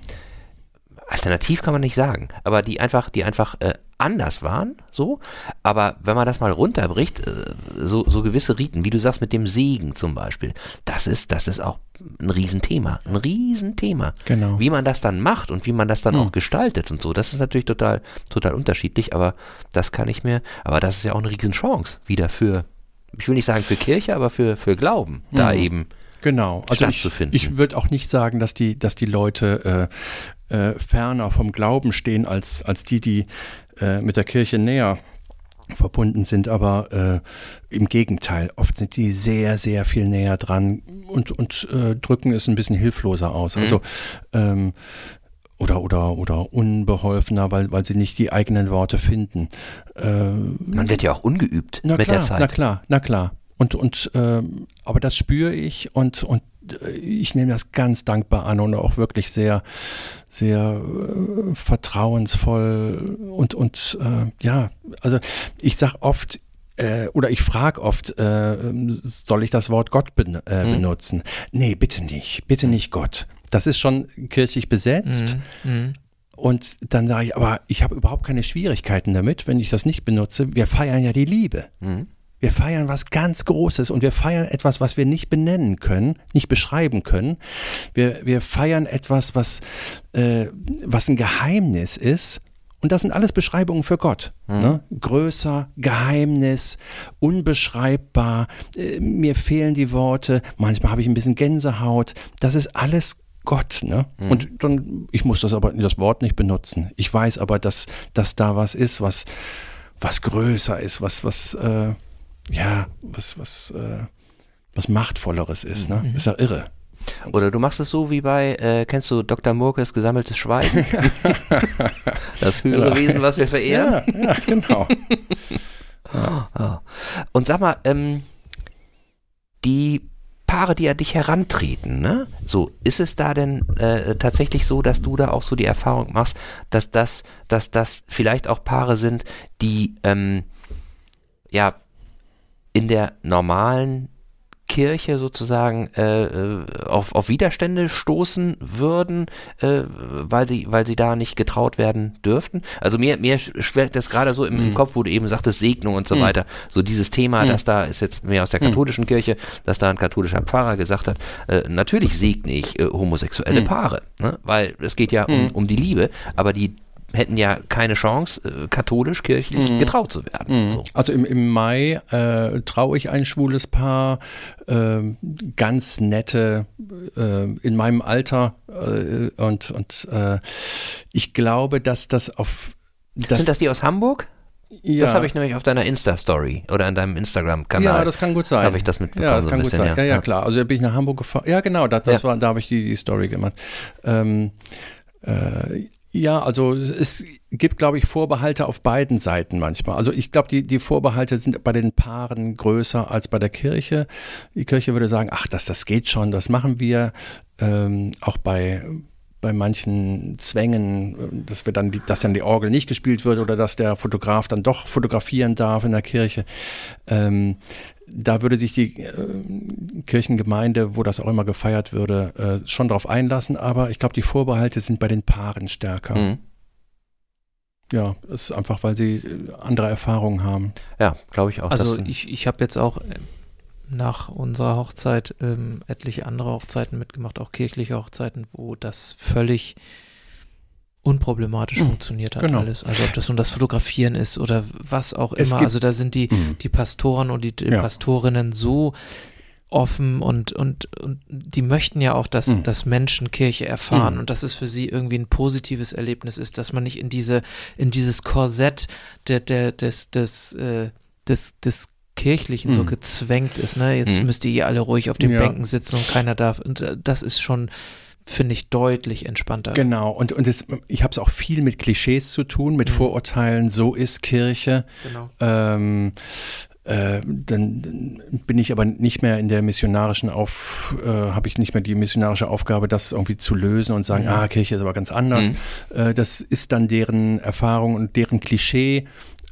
alternativ kann man nicht sagen, aber die einfach, die einfach anders waren, so. Aber wenn man das mal runterbricht, äh, so, so gewisse Riten, wie du sagst mit dem Segen zum Beispiel, das ist, das ist auch ein Riesenthema, ein Riesenthema. Genau. Wie man das dann macht und wie man das dann hm. auch gestaltet und so, das ist natürlich total, total unterschiedlich, aber das kann ich mir, aber das ist ja auch eine Riesenchance wieder für, ich will nicht sagen für Kirche, aber für, für Glauben, hm. da eben Genau, also ich, ich würde auch nicht sagen, dass die, dass die Leute äh, äh, ferner vom Glauben stehen als, als die, die äh, mit der Kirche näher verbunden sind, aber äh, im Gegenteil, oft sind die sehr, sehr viel näher dran und, und äh, drücken es ein bisschen hilfloser aus. Mhm. Also ähm, oder, oder, oder unbeholfener, weil, weil sie nicht die eigenen Worte finden. Ähm, Man wird ja auch ungeübt mit klar, der Zeit. Na klar, na klar. Und, und ähm, aber das spüre ich und, und ich nehme das ganz dankbar an und auch wirklich sehr, sehr äh, vertrauensvoll und, und äh, ja, also ich sage oft, äh, oder ich frage oft, äh, soll ich das Wort Gott ben, äh, mhm. benutzen? Nee, bitte nicht, bitte nicht Gott. Das ist schon kirchlich besetzt. Mhm. Mhm. Und dann sage ich, aber ich habe überhaupt keine Schwierigkeiten damit, wenn ich das nicht benutze. Wir feiern ja die Liebe. Mhm. Wir feiern was ganz Großes und wir feiern etwas, was wir nicht benennen können, nicht beschreiben können. Wir, wir feiern etwas, was, äh, was ein Geheimnis ist. Und das sind alles Beschreibungen für Gott. Mhm. Ne? Größer, Geheimnis, unbeschreibbar. Äh, mir fehlen die Worte. Manchmal habe ich ein bisschen Gänsehaut. Das ist alles Gott, ne? Mhm. Und dann, ich muss das aber, das Wort nicht benutzen. Ich weiß aber, dass, dass da was ist, was, was größer ist, was, was, äh, ja, was, was, äh, was Machtvolleres ist, ne? Mhm. Ist ja irre. Oder du machst es so wie bei, äh, kennst du Dr. Murkes gesammeltes Schweigen? das höhere genau. Wesen, was wir verehren. Ja, ja genau. ja. Und sag mal, ähm, die Paare, die an dich herantreten, ne? So, ist es da denn äh, tatsächlich so, dass du da auch so die Erfahrung machst, dass das, dass das vielleicht auch Paare sind, die ähm, ja in der normalen Kirche sozusagen äh, äh, auf, auf Widerstände stoßen würden, äh, weil sie, weil sie da nicht getraut werden dürften. Also mir, mir schwelgt das gerade so im, mhm. Kopf, wo du eben sagtest, Segnung und so mhm. weiter. So dieses Thema, mhm. das da ist jetzt mehr aus der katholischen Kirche, dass da ein katholischer Pfarrer gesagt hat, äh, natürlich segne ich äh, homosexuelle Paare, ne? weil es geht ja um, um die Liebe, aber die hätten ja keine Chance, äh, katholisch, kirchlich mhm. getraut zu werden. Mhm. So. Also im, im Mai äh, traue ich ein schwules Paar, äh, ganz nette, äh, in meinem Alter äh, und, und äh, ich glaube, dass das auf... Das Sind das die aus Hamburg? Ja. Das habe ich nämlich auf deiner Insta-Story oder in deinem Instagram-Kanal. Ja, das kann gut sein. Habe ich das mitbekommen. Ja, das kann bisschen, gut sein. Ja. ja, ja, klar. Also da bin ich nach Hamburg gefahren. Ja, genau, das, das ja. war, da habe ich die, die Story gemacht. Ähm, äh, Ja, also es gibt, glaube ich, Vorbehalte auf beiden Seiten manchmal. Also ich glaube, die, die Vorbehalte sind bei den Paaren größer als bei der Kirche. Die Kirche würde sagen, ach, das, das geht schon, das machen wir. Ähm, auch bei, bei manchen Zwängen, dass wir dann die, dass dann die Orgel nicht gespielt wird oder dass der Fotograf dann doch fotografieren darf in der Kirche. Ähm, da würde sich die äh, Kirchengemeinde, wo das auch immer gefeiert würde, äh, schon darauf einlassen. Aber ich glaube, die Vorbehalte sind bei den Paaren stärker. Mhm. Ja, ist einfach, weil sie äh, andere Erfahrungen haben. Ja, glaube ich auch. Also ich, ich habe jetzt auch äh, nach unserer Hochzeit ähm, etliche andere Hochzeiten mitgemacht, auch kirchliche Hochzeiten, wo das völlig unproblematisch mhm. funktioniert hat genau. alles. Also ob das nun das Fotografieren ist oder was auch immer. Also da sind die, mhm. die Pastoren und die, die ja. Pastorinnen so offen und, und, und die möchten ja auch, dass, mhm. dass Menschen Kirche erfahren mhm. und dass es für sie irgendwie ein positives Erlebnis ist, dass man nicht in diese, in dieses Korsett der, der, des, des, äh, des, des Kirchlichen mhm. so gezwängt ist. Ne? Jetzt mhm. müsst ihr hier alle ruhig auf den ja. Bänken sitzen und keiner darf. Und äh, das ist schon finde ich deutlich entspannter. Genau, und, und das, ich habe es auch viel mit Klischees zu tun, mit mhm. Vorurteilen, so ist Kirche. Genau. Ähm, äh, dann, bin ich aber nicht mehr in der missionarischen Auf, äh, habe ich nicht mehr die missionarische Aufgabe, das irgendwie zu lösen und sagen, mhm. ah, Kirche ist aber ganz anders. Mhm. Äh, das ist dann deren Erfahrung und deren Klischee.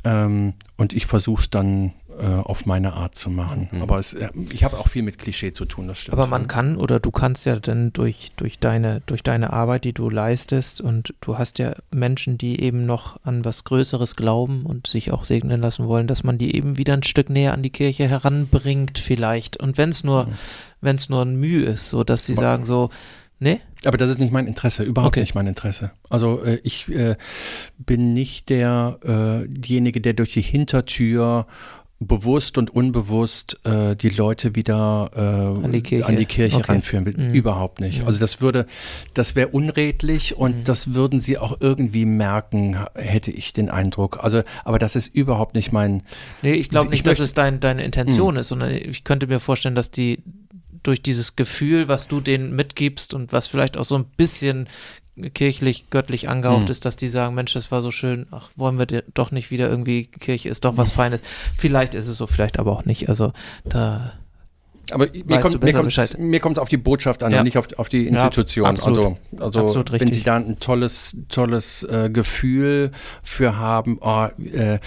Ähm, und ich versuche es dann äh, auf meine Art zu machen. Mhm. Aber es, äh, ich habe auch viel mit Klischee zu tun, das stimmt. Aber man kann oder du kannst ja dann durch, durch, deine, durch deine Arbeit, die du leistest und du hast ja Menschen, die eben noch an was Größeres glauben und sich auch segnen lassen wollen, dass man die eben wieder ein Stück näher an die Kirche heranbringt vielleicht. Und wenn es nur, mhm. wenn es nur ein Mühe ist, so dass sie aber, sagen so, Nee? Aber das ist nicht mein Interesse, überhaupt okay. nicht mein Interesse. Also äh, ich äh, bin nicht der, äh, derjenige, der durch die Hintertür bewusst und unbewusst äh, die Leute wieder äh, an die Kirche, an die Kirche okay. ranführen will. Mhm. Überhaupt nicht. Mhm. Also das würde, das wäre unredlich und mhm. das würden sie auch irgendwie merken, hätte ich den Eindruck. Also, aber das ist überhaupt nicht mein. Nee, ich glaube nicht, dass es dein, deine Intention mhm. ist, sondern ich könnte mir vorstellen, dass die durch dieses Gefühl, was du denen mitgibst und was vielleicht auch so ein bisschen kirchlich, göttlich angehaucht mhm. ist, dass die sagen, Mensch, das war so schön, ach, wollen wir doch nicht wieder irgendwie, Kirche ist doch was hm. Feines. Vielleicht ist es so, vielleicht aber auch nicht. Also da aber mir kommt es auf die Botschaft an ja. und nicht auf, auf die Institution. Ja, also also wenn Sie da ein tolles, tolles äh, Gefühl für haben, oh, äh,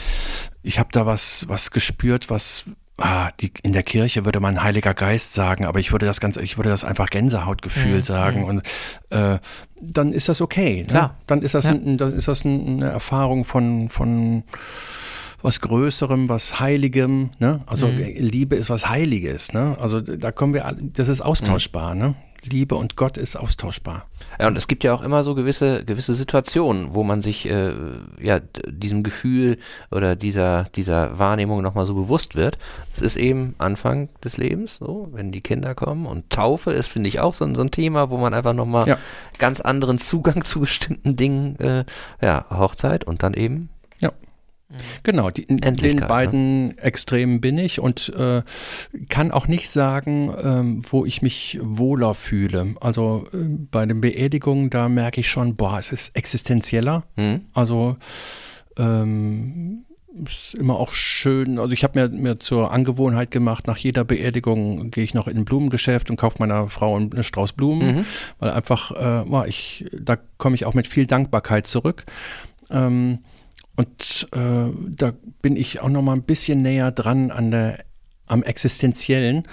ich habe da was, was gespürt, was ah, die, in der Kirche würde man Heiliger Geist sagen, aber ich würde das ganz, ich würde das einfach Gänsehautgefühl mhm. sagen und äh, dann ist das okay. Ne? Klar. Dann ist das, ja. ein, dann ist das eine Erfahrung von, von was Größerem, was Heiligem. Ne? Also mhm. Liebe ist was Heiliges. Ne? Also da kommen wir, das ist austauschbar. Mhm. Ne? Liebe und Gott ist austauschbar. Ja, und es gibt ja auch immer so gewisse, gewisse Situationen, wo man sich äh, ja, diesem Gefühl oder dieser, dieser Wahrnehmung nochmal so bewusst wird. Es ist eben Anfang des Lebens, so, wenn die Kinder kommen. Und Taufe ist, finde ich, auch so, so ein Thema, wo man einfach nochmal ja. ganz anderen Zugang zu bestimmten Dingen, äh, ja, Hochzeit und dann eben Genau, die, in den ne? beiden ne? Extremen bin ich und äh, kann auch nicht sagen, ähm, wo ich mich wohler fühle. Also äh, bei den Beerdigungen, da merke ich schon, boah, es ist existenzieller. Mhm. Also ähm, ist immer auch schön. Also ich habe mir, mir zur Angewohnheit gemacht, nach jeder Beerdigung gehe ich noch in ein Blumengeschäft und kaufe meiner Frau einen Strauß Blumen, mhm. weil einfach, äh, ich, da komme ich auch mit viel Dankbarkeit zurück. Ähm, und äh, da bin ich auch noch mal ein bisschen näher dran an der am existenziellen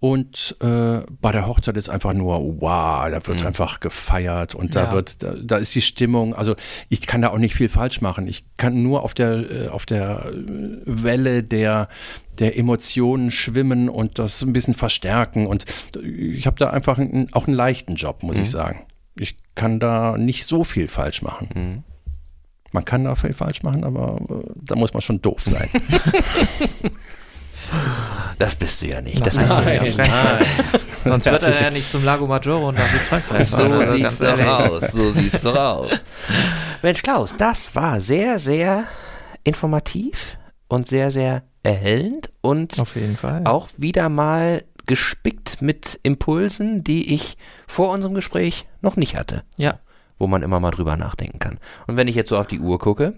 und äh, bei der Hochzeit ist einfach nur wow, da wird mhm. einfach gefeiert und da ja. wird da, da, ist die Stimmung, also ich kann da auch nicht viel falsch machen. Ich kann nur auf der äh, auf der Welle der der Emotionen schwimmen und das ein bisschen verstärken und ich habe da einfach einen, auch einen leichten Job, muss mhm. ich sagen. Ich kann da nicht so viel falsch machen. Mhm. Man kann da viel falsch machen, aber äh, da muss man schon doof sein. Das bist du ja nicht. Das bist nein, du ja nein. Sonst wird er ja nicht zum Lago Maggiore und nach Südfrankreich So also sieht's doch aus. So sieht's doch aus. Mensch, Klaus, das war sehr, sehr informativ und sehr, sehr erhellend und Auf jeden Fall. auch wieder mal gespickt mit Impulsen, die ich vor unserem Gespräch noch nicht hatte. Ja, wo man immer mal drüber nachdenken kann. Und wenn ich jetzt so auf die Uhr gucke,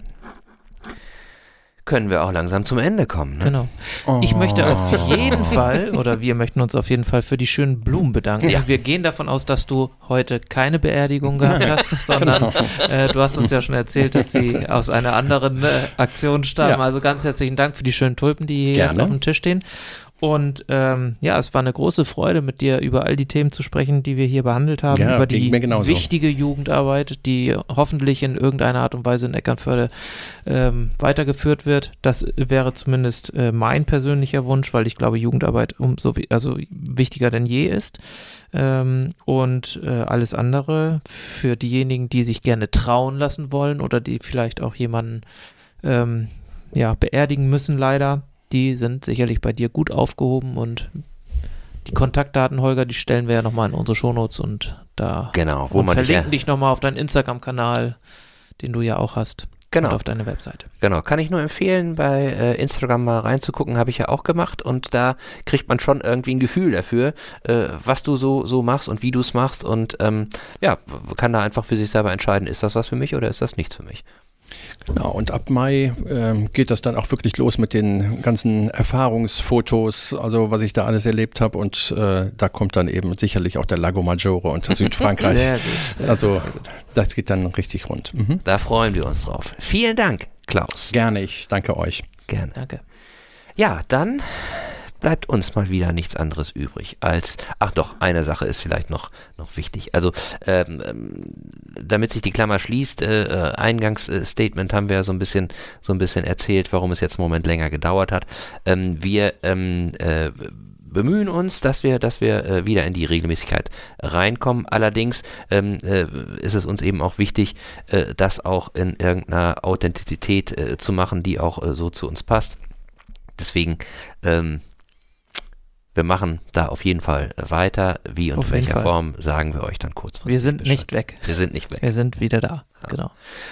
können wir auch langsam zum Ende kommen. Ne? Genau. Ich möchte auf jeden Fall, oder wir möchten uns auf jeden Fall für die schönen Blumen bedanken. Ja. Wir gehen davon aus, dass du heute keine Beerdigung gehabt hast, sondern äh, du hast uns ja schon erzählt, dass sie aus einer anderen äh, Aktion stammen. Ja. Also ganz herzlichen Dank für die schönen Tulpen, die hier Gerne. jetzt auf dem Tisch stehen. Und ähm, ja, es war eine große Freude, mit dir über all die Themen zu sprechen, die wir hier behandelt haben, Ja, über die wichtige Jugendarbeit, die hoffentlich in irgendeiner Art und Weise in Eckernförde ähm, weitergeführt wird. Das wäre zumindest äh, mein persönlicher Wunsch, weil ich glaube, Jugendarbeit umso also wichtiger denn je ist. Ähm, und äh, alles andere für diejenigen, die sich gerne trauen lassen wollen oder die vielleicht auch jemanden ähm, ja, beerdigen müssen, leider, die sind sicherlich bei dir gut aufgehoben und die Kontaktdaten, Holger, die stellen wir ja nochmal in unsere Shownotes und da Genau, wo und man dich ja, verlinken dich nochmal auf deinen Instagram-Kanal, den du ja auch hast. Genau. Und auf deine Webseite. Genau, kann ich nur empfehlen, bei äh, Instagram mal reinzugucken, habe ich ja auch gemacht und da kriegt man schon irgendwie ein Gefühl dafür, äh, was du so, so machst und wie du es machst und ähm, ja, kann da einfach für sich selber entscheiden, ist das was für mich oder ist das nichts für mich. Genau, und ab Mai ähm, geht das dann auch wirklich los mit den ganzen Erfahrungsfotos, also was ich da alles erlebt habe. Und äh, da kommt dann eben sicherlich auch der Lago Maggiore und Südfrankreich. Sehr gut. Sehr also gut. das geht dann richtig rund. Mhm. Da freuen wir uns drauf. Vielen Dank, Klaus. Gerne, ich danke euch. Gerne. Danke. Ja, dann bleibt uns mal wieder nichts anderes übrig als, ach doch, eine Sache ist vielleicht noch, noch wichtig. Also, ähm, ähm, damit sich die Klammer schließt, äh, äh, Eingangsstatement haben wir ja so ein bisschen, so ein bisschen erzählt, warum es jetzt einen Moment länger gedauert hat. Ähm, wir ähm, äh, bemühen uns, dass wir, dass wir äh, wieder in die Regelmäßigkeit reinkommen. Allerdings ähm, äh, ist es uns eben auch wichtig, äh, das auch in irgendeiner Authentizität äh, zu machen, die auch äh, so zu uns passt. Deswegen, ähm, wir machen da auf jeden Fall weiter. Wie und Auf in welcher Fall. Form, sagen wir euch dann kurz. Wir sind nicht weg. Wir sind nicht weg. Wir sind wieder da. Genau.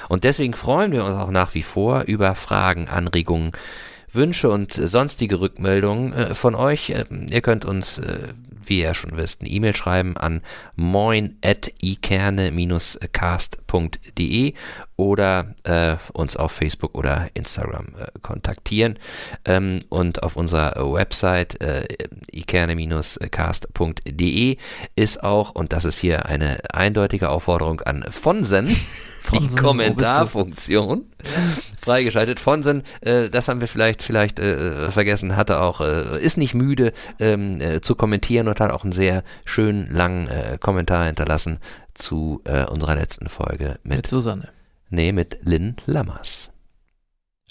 Und deswegen freuen wir uns auch nach wie vor über Fragen, Anregungen, Wünsche und sonstige Rückmeldungen äh, von euch. Ähm, ihr könnt uns, äh, wie ihr ja schon wisst, eine E-Mail schreiben an moin.ikerne-cast.de oder äh, uns auf Facebook oder Instagram äh, kontaktieren. Ähm, und auf unserer Website äh, ikerne-cast.de ist auch, und das ist hier eine eindeutige Aufforderung an Fonsen, die Fonsen, du? Kommentarfunktion freigeschaltet. Fonsen, äh, das haben wir vielleicht vielleicht äh, vergessen, hatte auch, äh, ist nicht müde ähm, äh, zu kommentieren und hat auch einen sehr schönen langen äh, Kommentar hinterlassen zu äh, unserer letzten Folge Mit mit, Susanne. nee, mit Lynn Lammers.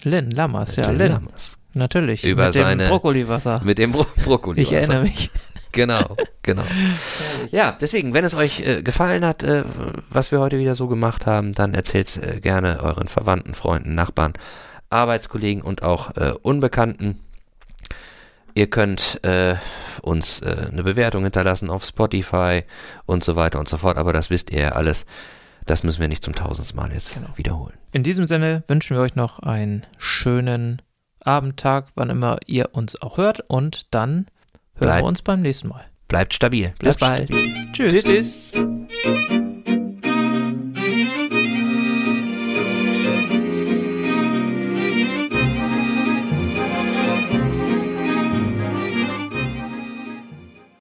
Lynn Lammers, ja, Lynn Lynn. Lammers. Natürlich. Über mit dem seine- Brokkoliwasser. Mit dem Bro Brokkoli. Ich erinnere mich. Genau, genau. Ja, deswegen, wenn es euch äh, gefallen hat, äh, was wir heute wieder so gemacht haben, dann erzählt äh, gerne euren Verwandten, Freunden, Nachbarn, Arbeitskollegen und auch äh, Unbekannten. Ihr könnt äh, uns äh, eine Bewertung hinterlassen auf Spotify und so weiter und so fort, aber das wisst ihr ja alles. Das müssen wir nicht zum tausendsten Mal jetzt Genau. wiederholen. In diesem Sinne wünschen wir euch noch einen schönen Abendtag, wann immer ihr uns auch hört. Und dann hören Bleibt- wir uns beim nächsten Mal. Bleibt stabil. Bis Bleibt bald. stabil. Tschüss. Tschüss. tschüss.